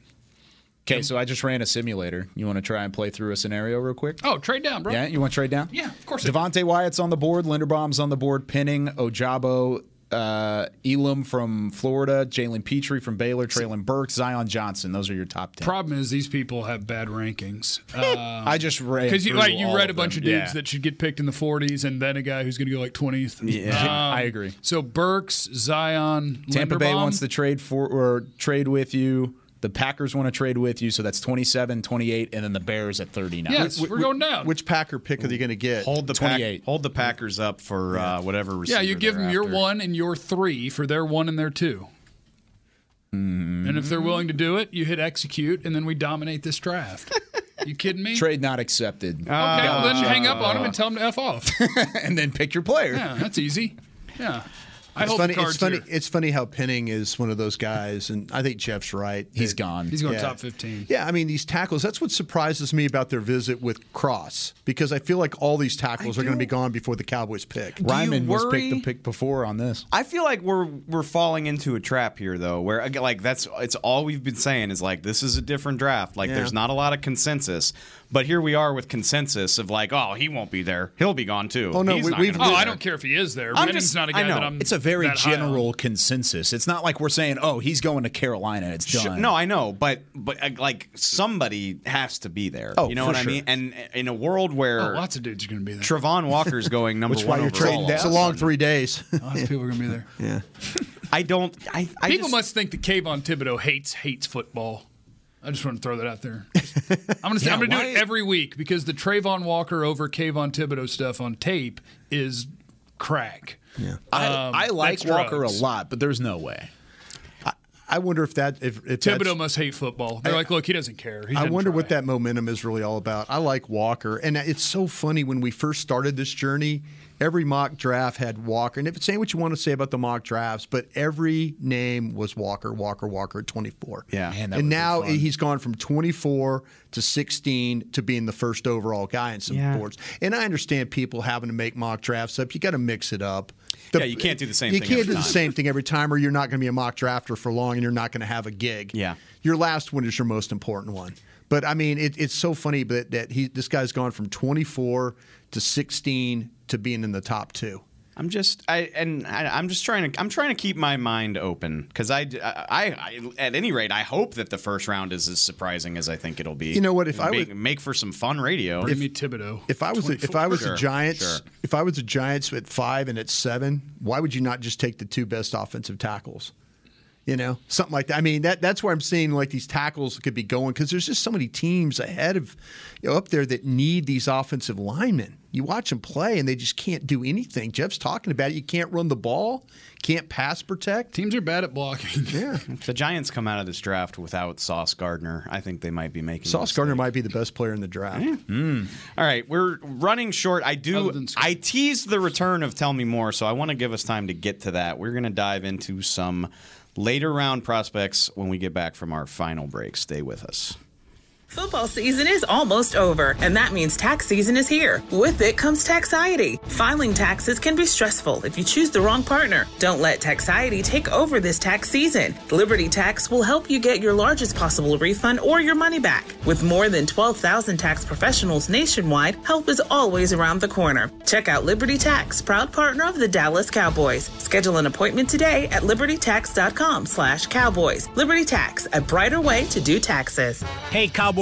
Okay, so I just ran a simulator. You want to try and play through a scenario real quick? Oh, trade down, bro. Yeah, you want to trade down? Yeah, of course I. Devonte Wyatt's on the board. Linderbaum's on the board. Penning, Ojabo, uh, Elam from Florida, Jalen Pitre from Baylor, Treylon Burks, Zion Johnson. Those are your top ten. Problem is, these people have bad rankings. Uh, (laughs) I just read Because you, right, you read a bunch them. of dudes Yeah. that should get picked in the 40s, and then a guy who's going to go like 20th. Yeah. (laughs) I agree. So Burks, Zion, Tampa Bay wants to trade for or trade with you. The Packers want to trade with you, so that's 27, 28, and then the Bears at 39. Yes, we're going down. Which Packer pick are they going to get? hold the pack, 28. hold the Packers up for uh, whatever. yeah, you give they're them your one and your three for their one and their two. And if they're willing to do it, you hit execute, and then we dominate this draft. (laughs) you kidding me? Trade not accepted. Okay, well, then hang up on them and tell them to f off. (laughs) and then pick your player. Yeah, that's easy. Yeah. I It's hold funny. It's funny. here. It's funny how Penning is one of those guys, and I think Jeff's right. He's gone. He's going Yeah. top 15. Yeah, I mean these tackles. That's what surprises me about their visit with Cross because I feel like all these tackles are going to be gone before the Cowboys pick. Raimann was picked the pick before on this. I feel like we're we're falling into a trap here though, where again, like that's it's all we've been saying is like this is a different draft. Like Yeah. there's not a lot of consensus, but here we are with consensus of like, oh, he won't be there, he'll be gone too. Oh, no, He's we- not we've- gonna Oh, I don't care if he is there. I'm Penning's just- not a I guy know. that I'm. It's a very that high on. general consensus. It's not like we're saying, "Oh, he's going to Carolina." It's Sh- done. No, I know, but but uh, like somebody has to be there. Oh, you know for what I mean? And in a world where Oh, lots of dudes are going to be there. Travon Walker's going (laughs) number Which one why you're trading down. It's a a long three days. Lots of people are going to be there. (laughs) yeah. I don't. I, I People just, must think that Kayvon Thibodeaux hates hates football. I just want to throw that out there. I'm going to Yeah, I'm going to do it every week because the Travon Walker over Kayvon Thibodeaux stuff on tape is crack. Yeah. I, Um, I like Walker drugs. a lot, but there's no way. I wonder if that if, if Thibodeaux must hate football. They're like, look, he doesn't care. He I didn't wonder what that momentum is really all about. I like Walker, and it's so funny when we first started this journey. Every mock draft had Walker. And if it's saying what you want to say about the mock drafts, but every name was Walker, Walker, Walker at 24. Yeah. Man, that and now he's gone from 24 to 16 to being the first overall guy in some Yeah. boards. And I understand people having to make mock drafts up. You got to mix it up. The- Yeah, you can't do the same You thing can't every do the time. same thing every time, or you're not going to be a mock drafter for long, and you're not going to have a gig. Yeah. your last one is your most important one. But I mean, it, it's so funny that that he this guy's gone from 24 to 16 to being in the top two. I'm just I and I, I'm just trying to I'm trying to keep my mind open because I, I I at any rate I hope that the first round is as surprising as I think it'll be. You know what, if I make, would- make for some fun radio. Bring me Thibodeaux. If I was a, if I was Sure, a Giants, sure. if I was a Giants at five and at seven, why would you not just take the two best offensive tackles? You know, something like that. I mean, that that's where I'm seeing like these tackles could be going because there's just so many teams ahead of you know, up there that need these offensive linemen. You watch them play and they just can't do anything. Jeff's talking about it. You can't run the ball, can't pass protect. Teams are bad at blocking. (laughs) Yeah, if the Giants come out of this draft without Sauce Gardner, I think they might be making a Sauce. Gardner might be the best player in the draft. Hmm. All right, we're running short. I do. I teased the return of Tell Me More, so I want to give us time to get to that. We're going to dive into some later round prospects when we get back from our final break. Stay with us. Football season is almost over, and that means tax season is here. With it comes Taxiety. Filing taxes can be stressful if you choose the wrong partner. Don't let Taxiety take over this tax season. Liberty Tax will help you get your largest possible refund or your money back. With more than 12,000 tax professionals nationwide, help is always around the corner. Check out Liberty Tax, proud partner of the Dallas Cowboys. Schedule an appointment today at libertytax.com slash cowboys. Liberty Tax, a brighter way to do taxes. Hey, Cowboys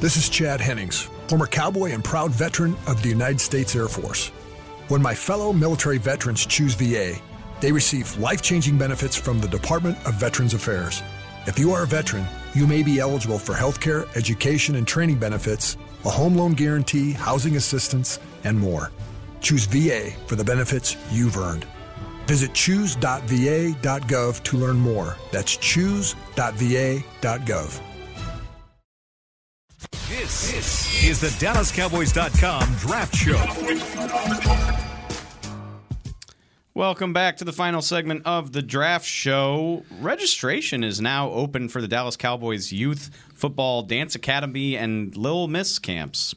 This is Chad Hennings, former cowboy and proud veteran of the United States Air Force. When my fellow military veterans choose VA, they receive life changing benefits from the Department of Veterans Affairs. If you are a veteran, you may be eligible for health care, education, and training benefits, a home loan guarantee, housing assistance, and more. Choose VA for the benefits you've earned. Visit choose.va.gov to learn more. That's choose.va.gov. This, is the DallasCowboys.com Draft Show. Welcome back to the final segment of the draft show. Registration is now open for the Dallas Cowboys Youth Football Dance Academy and Little Miss camps.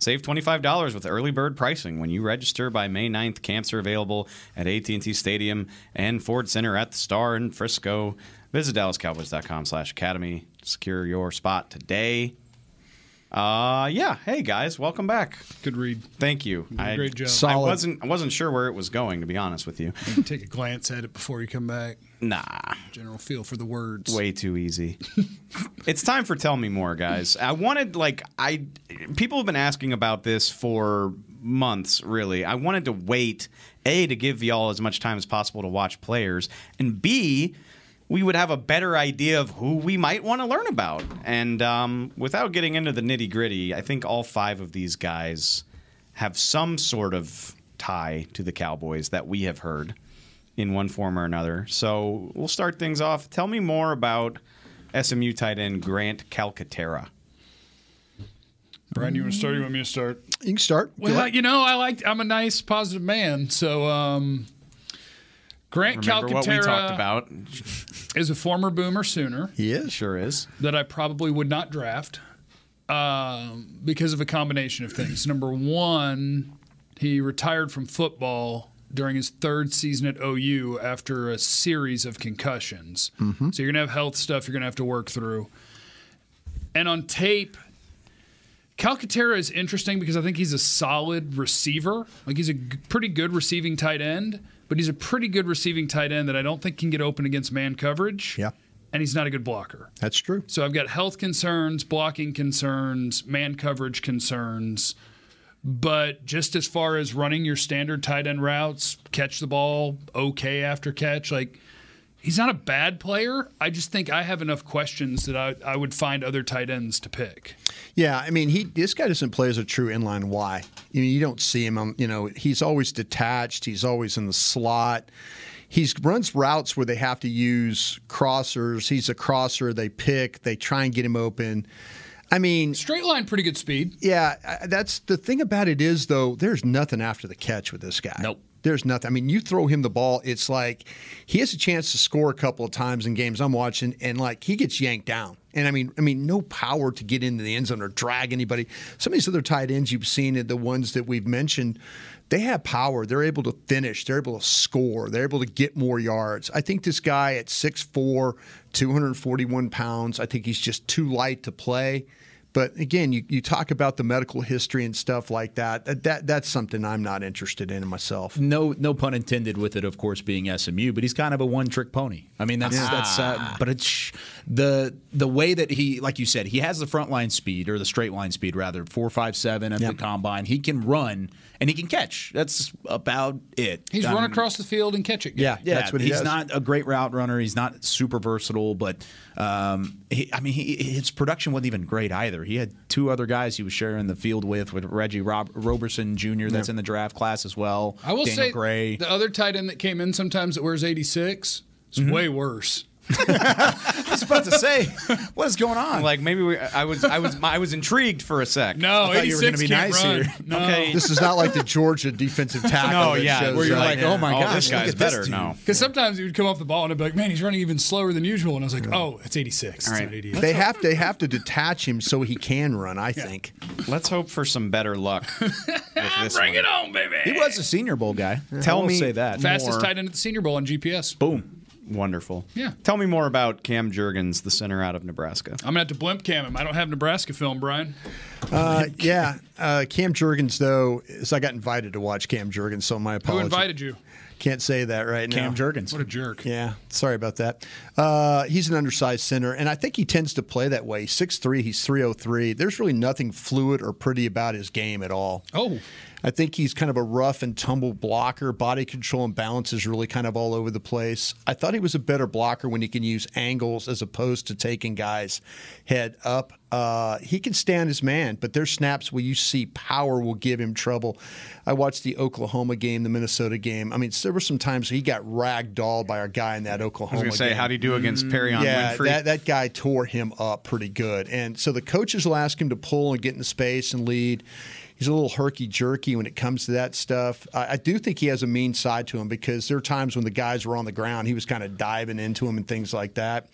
Save $25 with early bird pricing when you register by May 9th. Camps are available at AT&T Stadium and Ford Center at the Star in Frisco. Visit dallascowboys.com slash academy secure your spot today. Uh yeah. Hey guys, welcome back. Good read. Thank you. I, great job. I Solid. wasn't I wasn't sure where it was going to be honest with you. Take a glance at it before you come back. Nah. General feel for the words. way too easy. (laughs) it's time for tell me more, guys. I wanted like I people have been asking about this for months, really. I wanted to wait a to give y'all as much time as possible to watch players, and b we would have a better idea of who we might want to learn about. And um, without getting into the nitty gritty, I think all five of these guys have some sort of tie to the Cowboys that we have heard in one form or another. So we'll start things off. Tell me more about SMU tight end Grant Calcaterra. Brian, you want to start? You want me to start? You can start. Well, ahead. you know, I like. I'm a nice, positive man. So, um, Grant Remember what we talked Calcaterra about? is a former Boomer Sooner he is. Sure is. that I probably would not draft um, because of a combination of things. Number one, he retired from football during his third season at OU after a series of concussions. Mm-hmm. So you're going to have health stuff you're going to have to work through. And on tape, Calcaterra is interesting because I think he's a solid receiver. Like he's a g- pretty good receiving tight end, but he's a pretty good receiving tight end that I don't think can get open against man coverage. Yeah. And he's not a good blocker. That's true. So I've got health concerns, blocking concerns, man coverage concerns. But just as far as running your standard tight end routes, catch the ball okay after catch, like he's not a bad player. I just think I have enough questions that I, I would find other tight ends to pick. Yeah, I mean, he this guy doesn't play as a true inline Y. You, mean, you don't see him. On, you know, he's always detached. He's always in the slot. He runs routes where they have to use crossers. He's a crosser. They pick. They try and get him open. I mean, straight line, pretty good speed. Yeah, uh, that's the thing about it is though. There's nothing after the catch with this guy. Nope. There's nothing. I mean, you throw him the ball, it's like he has a chance to score a couple of times in games I'm watching, and like he gets yanked down. And I mean, I mean, no power to get into the end zone or drag anybody. Some of these other tight ends you've seen, the ones that we've mentioned, they have power. They're able to finish. They're able to score. They're able to get more yards. I think this guy at 6'4", 241 pounds, I think he's just too light to play. But again, you, you talk about the medical history and stuff like that. That, that. That's something I'm not interested in myself. No, no pun intended with it, of course, being SMU, but he's kind of a one-trick pony. I mean, that's Yeah. that's. Uh, but it's the the way that he, like you said, he has the front line speed or the straight line speed rather, four five seven at the combine. He can run and he can catch. That's about it. He's I run mean, across the field and catch it. Yeah, yeah. that's what he he's does. not a great route runner. He's not super versatile, but um, he, I mean, he, his production wasn't even great either. He had two other guys he was sharing the field with, with Reggie Rob- Roberson Jr. That's Yeah. in the draft class as well. I will Daniel say Gray. the other tight end that came in sometimes that wears 86 is Mm-hmm. way worse. I was about to say, what is going on? Like maybe we, I was I was I was intrigued for a sec. No, I thought you were gonna be can't nice run. here. No. Okay. This is not like the Georgia defensive (laughs) tackle. No, that yeah, shows where you're up. like, oh my oh, gosh, this look guy's at this better. dude. No. Because sometimes he would come off the ball and I'd be like, man, he's running even slower than usual. And I was like, oh, it's 86. All It's right. not 88. They have they have to detach him so he can run. I think. Let's hope for some better luck. (laughs) with this Bring one. it on, baby. he was a Senior Bowl guy. Tell I will me- say that. Fastest more. tight end at the Senior Bowl on GPS. Boom. Wonderful. Yeah. Tell me more about Cam Jurgens, the center out of Nebraska. I'm going to have to blimp cam him. I don't have Nebraska film, Brian. Uh, yeah, uh, Cam Jurgens though. So I got invited to watch Cam Jurgens, so my apologies. Who invited you? Can't say that right Cam now. Cam Jurgens. What a jerk. Yeah, sorry about that. Uh, he's an undersized center, and I think he tends to play that way. 6'3", he's 303. There's really nothing fluid or pretty about his game at all. Oh. I think he's kind of a rough and tumble blocker. Body control and balance is really kind of all over the place. I thought he was a better blocker when he can use angles as opposed to taking guys head up. Uh, he can stand his man, but there's snaps where you see power will give him trouble. I watched the Oklahoma game, the Minnesota game. I mean, there were some times he got ragdolled by our guy in that I Oklahoma was going to say, game. how do you do against Perrion Yeah, Winfrey? that, that guy tore him up pretty good. And so the coaches will ask him to pull and get into space and lead. He's a little herky jerky when it comes to that stuff. I, I do think he has a mean side to him because there are times when the guys were on the ground, he was kind of diving into him and things like that.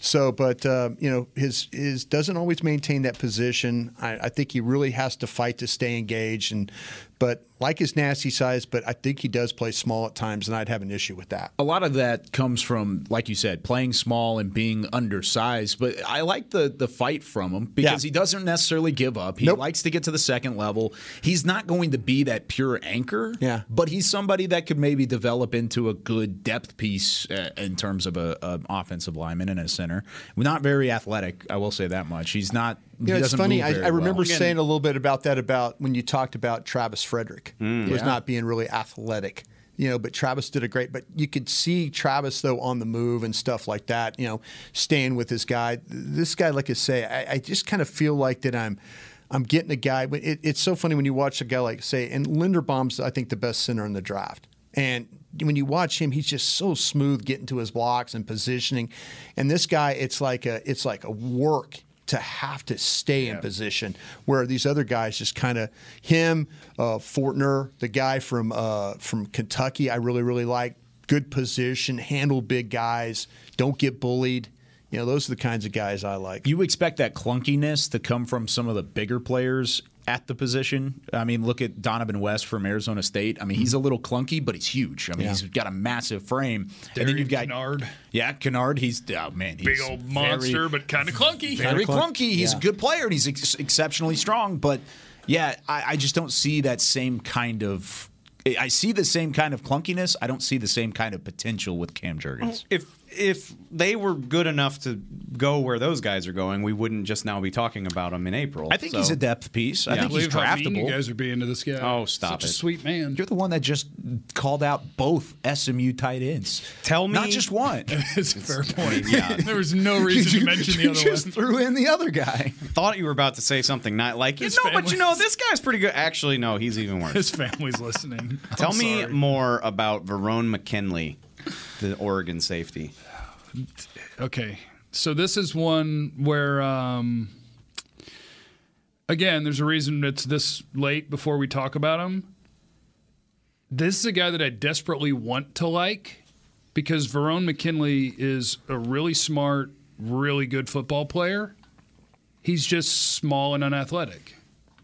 So, but uh, you know, his his doesn't always maintain that position. I, I think he really has to fight to stay engaged. And but like his nasty size, but I think he does play small at times, and I'd have an issue with that. A lot of that comes from, like you said, playing small and being undersized. But I like the the fight from him because Yeah. he doesn't necessarily give up. He Nope. likes to get to the second level. He's not going to be that pure anchor. Yeah. But he's somebody that could maybe develop into a good depth piece uh, in terms of a, a offensive lineman and a center. Not very athletic, I will say that much. He's not. You know, it's funny. I, I remember well. saying a little bit about that about when you talked about Travis Frederick was Mm. Yeah. not being really athletic. You know, but Travis did a great. But you could see Travis though on the move and stuff like that. You know, staying with his guy. This guy, like I say, I, I just kind of feel like that I'm. I'm getting a guy. It, it's so funny when you watch a guy like say, and Linderbaum's I think the best center in the draft, and when you watch him, he's just so smooth getting to his blocks and positioning. And this guy, it's like a it's like a work to have to stay in position, where these other guys just kind of him, uh, Fortner, the guy from uh, from Kentucky, I really really like. Good position, handle big guys, don't get bullied. You know, those are the kinds of guys I like. You expect that clunkiness to come from some of the bigger players at the position. I mean, look at Dohnovan West from Arizona State. I mean, he's a hmm. little clunky, but he's huge. I mean, Yeah. he's got a massive frame. and then you've got Kennard. Yeah, Kennard. He's oh man, he's Big old very- monster, but kind of clunky. very clunk. clunky. He's Yeah. a good player and he's ex- exceptionally strong. But yeah, I, I just don't see that same kind of. I see the same kind of clunkiness. I don't see the same kind of potential with Cam Jurgens. If if they were good enough to go where those guys are going, we wouldn't just now be talking about them in April. I think So- he's a depth piece. I Yeah. think he's Believe how mean you guys are being to this guy. Oh, stop Such it. a sweet man. You're the one that just called out both SMU tight ends. Tell me- not just one. (laughs) It's a fair point. (laughs) yeah. (laughs) there was no reason to mention the you other just one. threw in the other guy. Thought you were about to say something not like you His know, but you know this guy's pretty good. Actually, no, he's even worse. His family's listening. I'm Tell me sorry. more about Verone McKinley, the Oregon safety. Okay, so this is one where, um, again, there's a reason it's this late before we talk about him. This is a guy that I desperately want to like because Verone McKinley is a really smart, really good football player. He's just small and unathletic,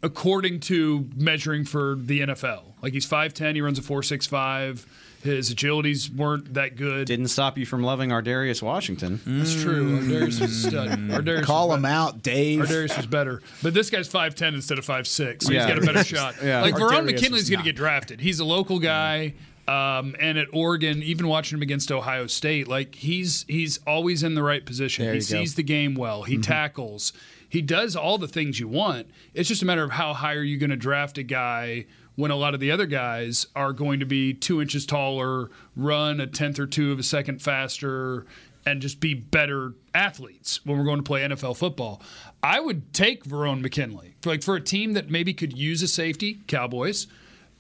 according to measuring for the NFL. Like he's 5'10, he runs a 4'6'5. His agilities weren't that good. Didn't stop you from loving Ardarius Washington. That's true. Ardarius was a stud. Ardarius Call was him better. out, Dave. Darius was better, but this guy's five ten instead of five six, so Yeah. he's got a better (laughs) shot. Yeah. Like Verone Ardarius McKinley's was going to get drafted. He's a local guy, um, and at Oregon, even watching him against Ohio State, like he's he's always in the right position. There he you go. sees the game well. Mm-hmm. He tackles. He does all the things you want. It's just a matter of how high are you going to draft a guy when a lot of the other guys are going to be two inches taller, run a tenth or two of a second faster, and just be better athletes when we're going to play NFL football. I would take Verone McKinley. For, like for a team that maybe could use a safety, Cowboys,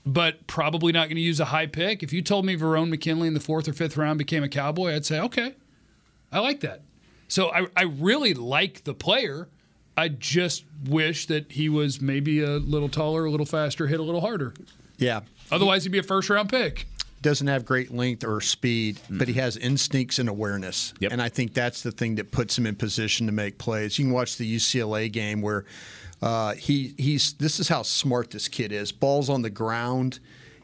but probably not going to use a high pick. If you told me Verone McKinley in the fourth or fifth round became a Cowboy, I'd say, okay, I like that. So I, I really like the player. I just wish that he was maybe a little taller, a little faster, hit a little harder. Yeah. Otherwise, he'd be a first round pick. doesn't have great length or speed, but he has instincts and awareness. Yep. And I think that's the thing that puts him in position to make plays. You can watch the UCLA game where uh, he he's this is how smart this kid is. Balls on the ground,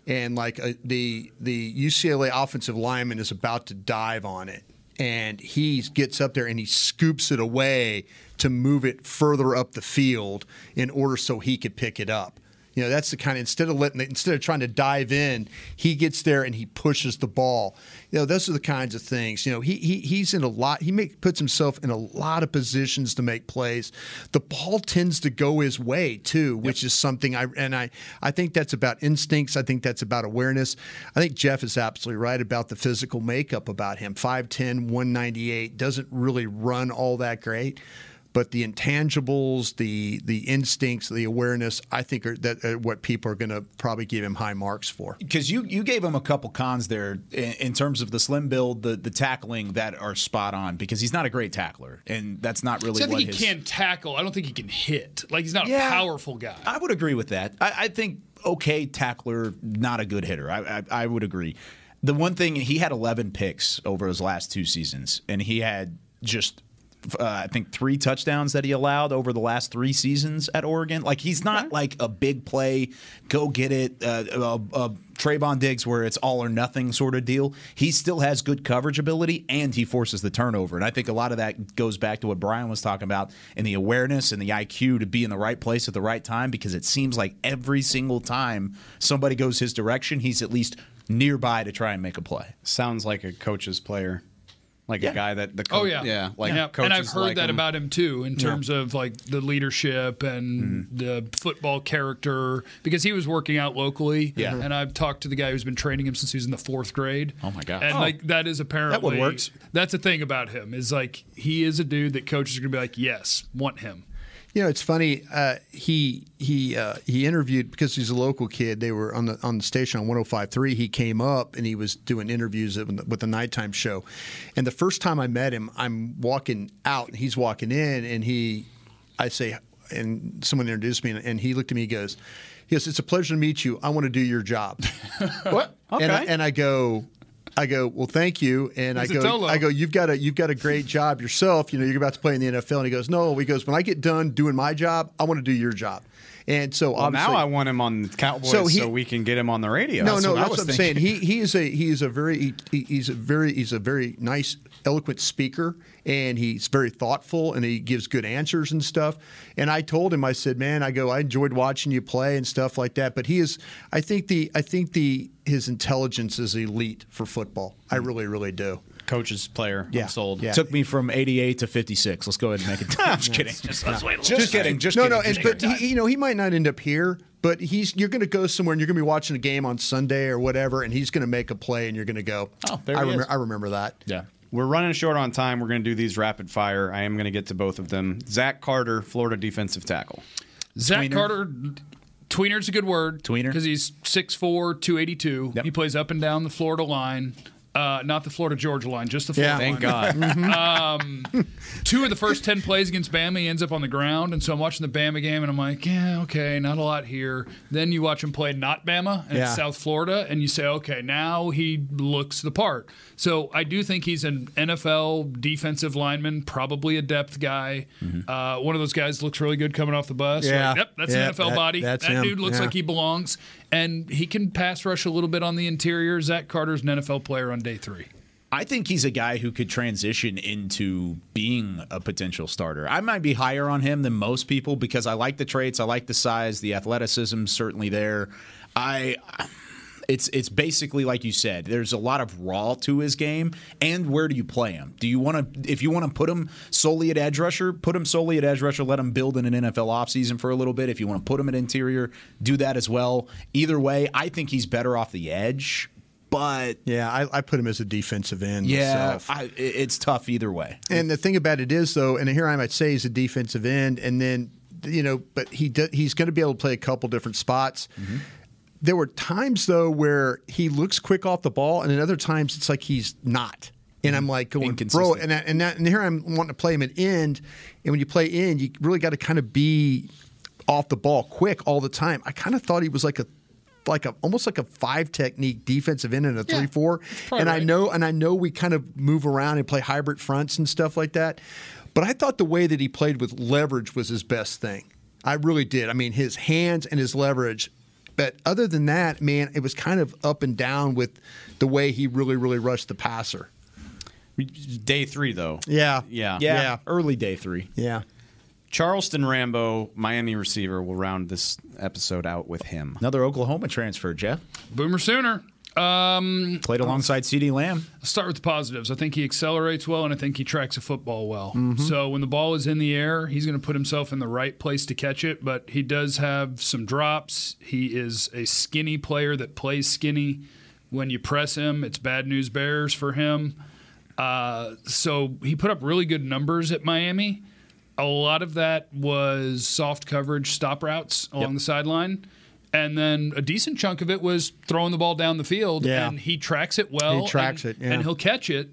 and like uh, the the UCLA offensive lineman is about to dive on it, and he gets up there and he scoops it away to move it further up the field in order so he could pick it up. You know, that's the kind of instead of letting instead of trying to dive in, he gets there and he pushes the ball. You know, those are the kinds of things. You know, he, he he's in a lot. He make, puts himself in a lot of positions to make plays. The ball tends to go his way too, which is something I and I I think that's about instincts. I think that's about awareness. I think Jeff is absolutely right about the physical makeup about him. 5'10", 198, doesn't really run all that great but the intangibles, the the instincts, the awareness, I think are that are what people are going to probably give him high marks for. Because you, you gave him a couple cons there in, in terms of the slim build, the, the tackling that are spot on because he's not a great tackler. And that's not really So I what think he his. can tackle. I don't think he can hit. Like he's not Yeah. a powerful guy. I would agree with that. I, I think okay tackler, not a good hitter. I, I, I would agree. The one thing he had 11 picks over his last two seasons, and he had just. Uh, I think three touchdowns that he allowed over the last three seasons at Oregon. Like he's not like a big play, go get it, uh, uh, uh, Trevon Diggs where it's all or nothing sort of deal. He still has good coverage ability and he forces the turnover. And I think a lot of that goes back to what Brian was talking about and the awareness and the IQ to be in the right place at the right time because it seems like every single time somebody goes his direction, he's at least nearby to try and make a play. Sounds like a coach's player, like Yeah. a guy that the Oh coach, yeah, yeah, like and I've heard like that him. about him too, in terms of like the leadership and Mm-hmm. the football character, because he was working out locally. Yeah. and I've talked to the guy who's been training him since he was in the fourth grade. Oh, my god And Oh. like that is apparently That one works. That's the thing about him is like he is a dude that coaches are gonna be like, yes, want him. You know, it's funny. Uh, he he uh, he interviewed because he's a local kid. They were on the on the station on 105.3. He came up and he was doing interviews with the- nighttime show. And the first time I met him, I'm walking out and he's walking in, and he, I say, and someone introduced me, and, and he looked at me. He goes, he goes, "It's a pleasure to meet you. I want to do your job." (laughs) What? And, I, and I go, I go, well, thank you, and He's I go, I go, you've got a you've got a great job yourself. You know, you're about to play in the NFL, and he goes, no, he goes, when I get done doing my job, I want to do your job, and so Well, now I want him on the Cowboys So so, we can get him on the radio. no, That's no, what I that's was what I'm thinking. saying. He he is a he is a very he, he's a very he's a very nice, eloquent speaker, and he's very thoughtful, and he gives good answers and stuff. And I told him, I said, man, I go, I enjoyed watching you play and stuff like that. But he is, I think the I think the his intelligence is elite for football. I hmm. really, really do. Coach's player. Yeah. I'm sold. Yeah. Took me from 88 to 56. Let's go ahead and make it. (laughs) I'm just kidding. Just, just kidding. Just no, kidding. no, and, but he, you know he might not end up here, but he's you're going to go somewhere and you're going to be watching a game on Sunday or whatever, and he's going to make a play, and you're going to go, Oh, there I, he remem- is. I remember that. yeah. We're running short on time. We're going to do these rapid fire. I am going to get to both of them. Zach Carter, Florida defensive tackle. Zach Tweener. Carter, tweener's a good word. Tweener. Because he's 6'4, 282. Yep. He plays up and down the Florida line. Uh, not the Florida Georgia line, just the Florida Yeah. Florida Thank line. God. (laughs) Two of the first 10 plays against Bama, he ends up on the ground. And so I'm watching the Bama game and I'm like, yeah, okay, not a lot here. Then you watch him play not Bama and Yeah. South Florida, and you say, okay, now he looks the part. So I do think he's an NFL defensive lineman, probably a depth guy. Uh, one of those guys looks really good coming off the bus. Mm-hmm. Yeah. Like, yep, that's Yeah, an NFL that- body. that's that him. dude looks Yeah. like he belongs. And he can pass rush a little bit on the interior. Zach Carter's an NFL player on day three. I think he's a guy who could transition into being a potential starter. I might be higher on him than most people because I like the traits, I like the size, the athleticism certainly there. I it's it's basically like you said. There's a lot of raw to his game, and where do you play him? Do you want to if you want to put him solely at edge rusher, put him solely at edge rusher. Let him build in an NFL offseason for a little bit. If you want to put him at interior, do that as well. Either way, I think he's better off the edge. But Yeah, I, I put him as a defensive end. yeah. I, it's tough either way. And the thing about it is, though, and here I might say he's a defensive end, and then you know, but he do, he's going to be able to play a couple different spots. Mm-hmm. There were times though where he looks quick off the ball, and then other times it's like he's not. And I'm like going, bro, and I- and, that, and here I'm wanting to play him at end, and when you play end, you really got to kind of be off the ball quick all the time. I kind of thought he was like a like a almost like a five technique defensive end and a three four. And I know and I know we kind of move around and play hybrid fronts and stuff like that. But I thought the way that he played with leverage was his best thing. I really did. I mean, his hands and his leverage. But other than that, man, it was kind of up and down with the way he really, really rushed the passer. Day three, though. Yeah. Yeah. Yeah, Yeah. early day three. Yeah. Charleston Rambo, Miami receiver, will round this episode out with him. Another Oklahoma transfer, Jeff. Boomer Sooner. Um, Played alongside CeeDee Lamb. I'll start with the positives. I think he accelerates well, and I think he tracks a football well. So when the ball is in the air, he's going to put himself in the right place to catch it. But he does have some drops. He is a skinny player that plays skinny. When you press him, it's bad news bears for him. Uh, so he put up really good numbers at Miami. A lot of that was soft coverage stop routes along the sideline. And then a decent chunk of it was throwing the ball down the field. Yeah. And he tracks it well. He tracks and- it, yeah. And he'll catch it.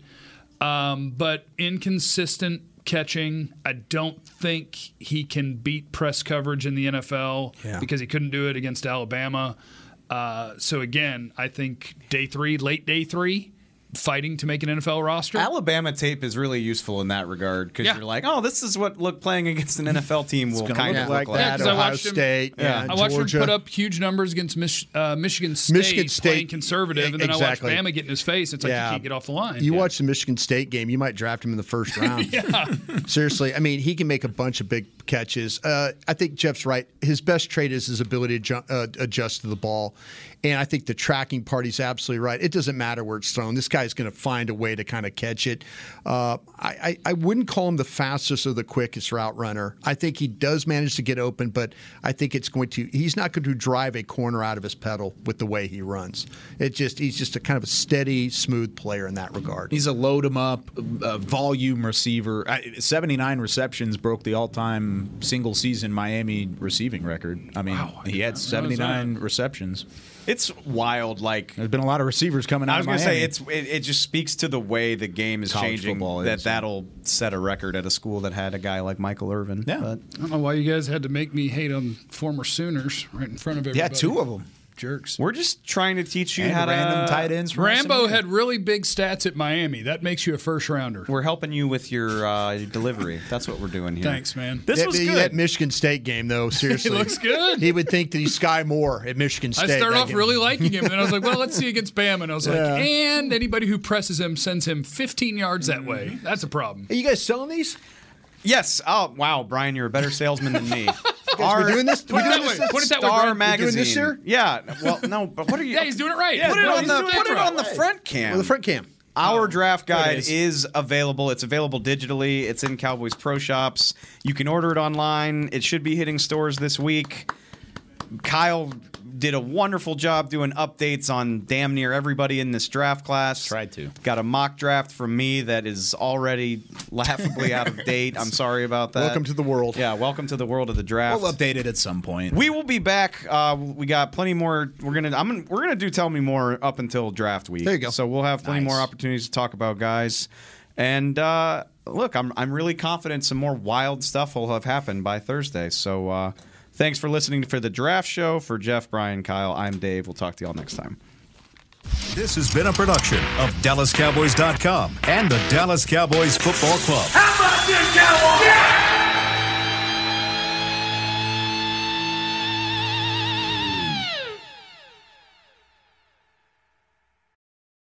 Um, but inconsistent catching. I don't think he can beat press coverage in the NFL Yeah. because he couldn't do it against Alabama. Uh, so again, I think day three, late day three, fighting to make an NFL roster. Alabama tape is really useful in that regard because Yeah. you're like, oh, this is what look playing against an NFL (laughs) team will kind of like look like. Yeah, I Ohio watched him- Yeah. Yeah. I watched Georgia. him put up huge numbers against Mich- uh, Michigan State, Michigan State. playing conservative, and then Exactly. I watched Bama get in his face. It's like Yeah. you can't get off the line. You Yeah. watch the Michigan State game, you might draft him in the first (laughs) round. Seriously, I mean, he can make a bunch of big catches. Uh, I think Jeff's right. His best trait is his ability to ju- uh, adjust to the ball. And I think the tracking part, he's absolutely right. It doesn't matter where it's thrown. This guy's going to find a way to kind of catch it. Uh, I, I, I wouldn't call him the fastest or the quickest route runner. I think he does manage to get open, but I think it's going to, he's not going to drive a corner out of his pedal with the way he runs. It just, he's just a kind of a steady, smooth player in that regard. He's a load him up, uh, volume receiver. 79 receptions broke the all time single season Miami receiving record. I mean, he had 79 receptions. It's wild. Like There's been a lot of receivers coming out I was going to say, it's it, it just speaks to the way the game is College changing. football that is. that'll set a record at a school that had a guy like Michael Irvin. Yeah. But I don't know why you guys had to make me hate on former Sooners right in front of everybody. yeah, two of them. Jerks. We're just trying to teach you And how to random tight ends. from Rambo had really big stats at Miami. That makes you a first rounder. We're helping you with your uh, delivery. That's what we're doing here. Thanks, man. This that, was that. Michigan State game, though, (laughs) seriously. He looks good. He would think that he's Skyy Moore at Michigan State. I started off game. really liking him, and I was like, "Well, let's (laughs) see against Bam." And I was like, "And anybody who presses him sends him 15 yards that way. That's a problem." Are you guys selling these? Yes. Oh, wow, Brian, you're a better salesman than me. (laughs) We're doing this? Put We're doing this? Put it that way, Star Magazine. doing this here? Yeah. Well, no, but what are you? (laughs) Yeah, he's doing it right. Yeah, put it on the put it on the front cam. Well, the front cam. Our oh, draft guide is. is. available. It's available digitally. It's in Cowboys Pro Shops. You can order it online. It should be hitting stores this week. Kyle did a wonderful job doing updates on damn near everybody in this draft class. Tried to. Got a mock draft from me that is already laughably out of (laughs) date. I'm sorry about that. Welcome to the world. Yeah, welcome to the world of the draft. We'll update it at some point. We will be back. Uh, we got plenty more. We're gonna. I'm. Gonna, we're gonna do tell me more up until draft week. There you go. So we'll have plenty Nice. more opportunities to talk about guys. And uh, look, I'm. I'm really confident some more wild stuff will have happened by Thursday. So uh, thanks for listening to for the draft show. For Jeff, Brian, Kyle, I'm Dave. We'll talk to you all next time. This has been a production of DallasCowboys.com and the Dallas Cowboys Football Club. How about this, Cowboys? Yeah!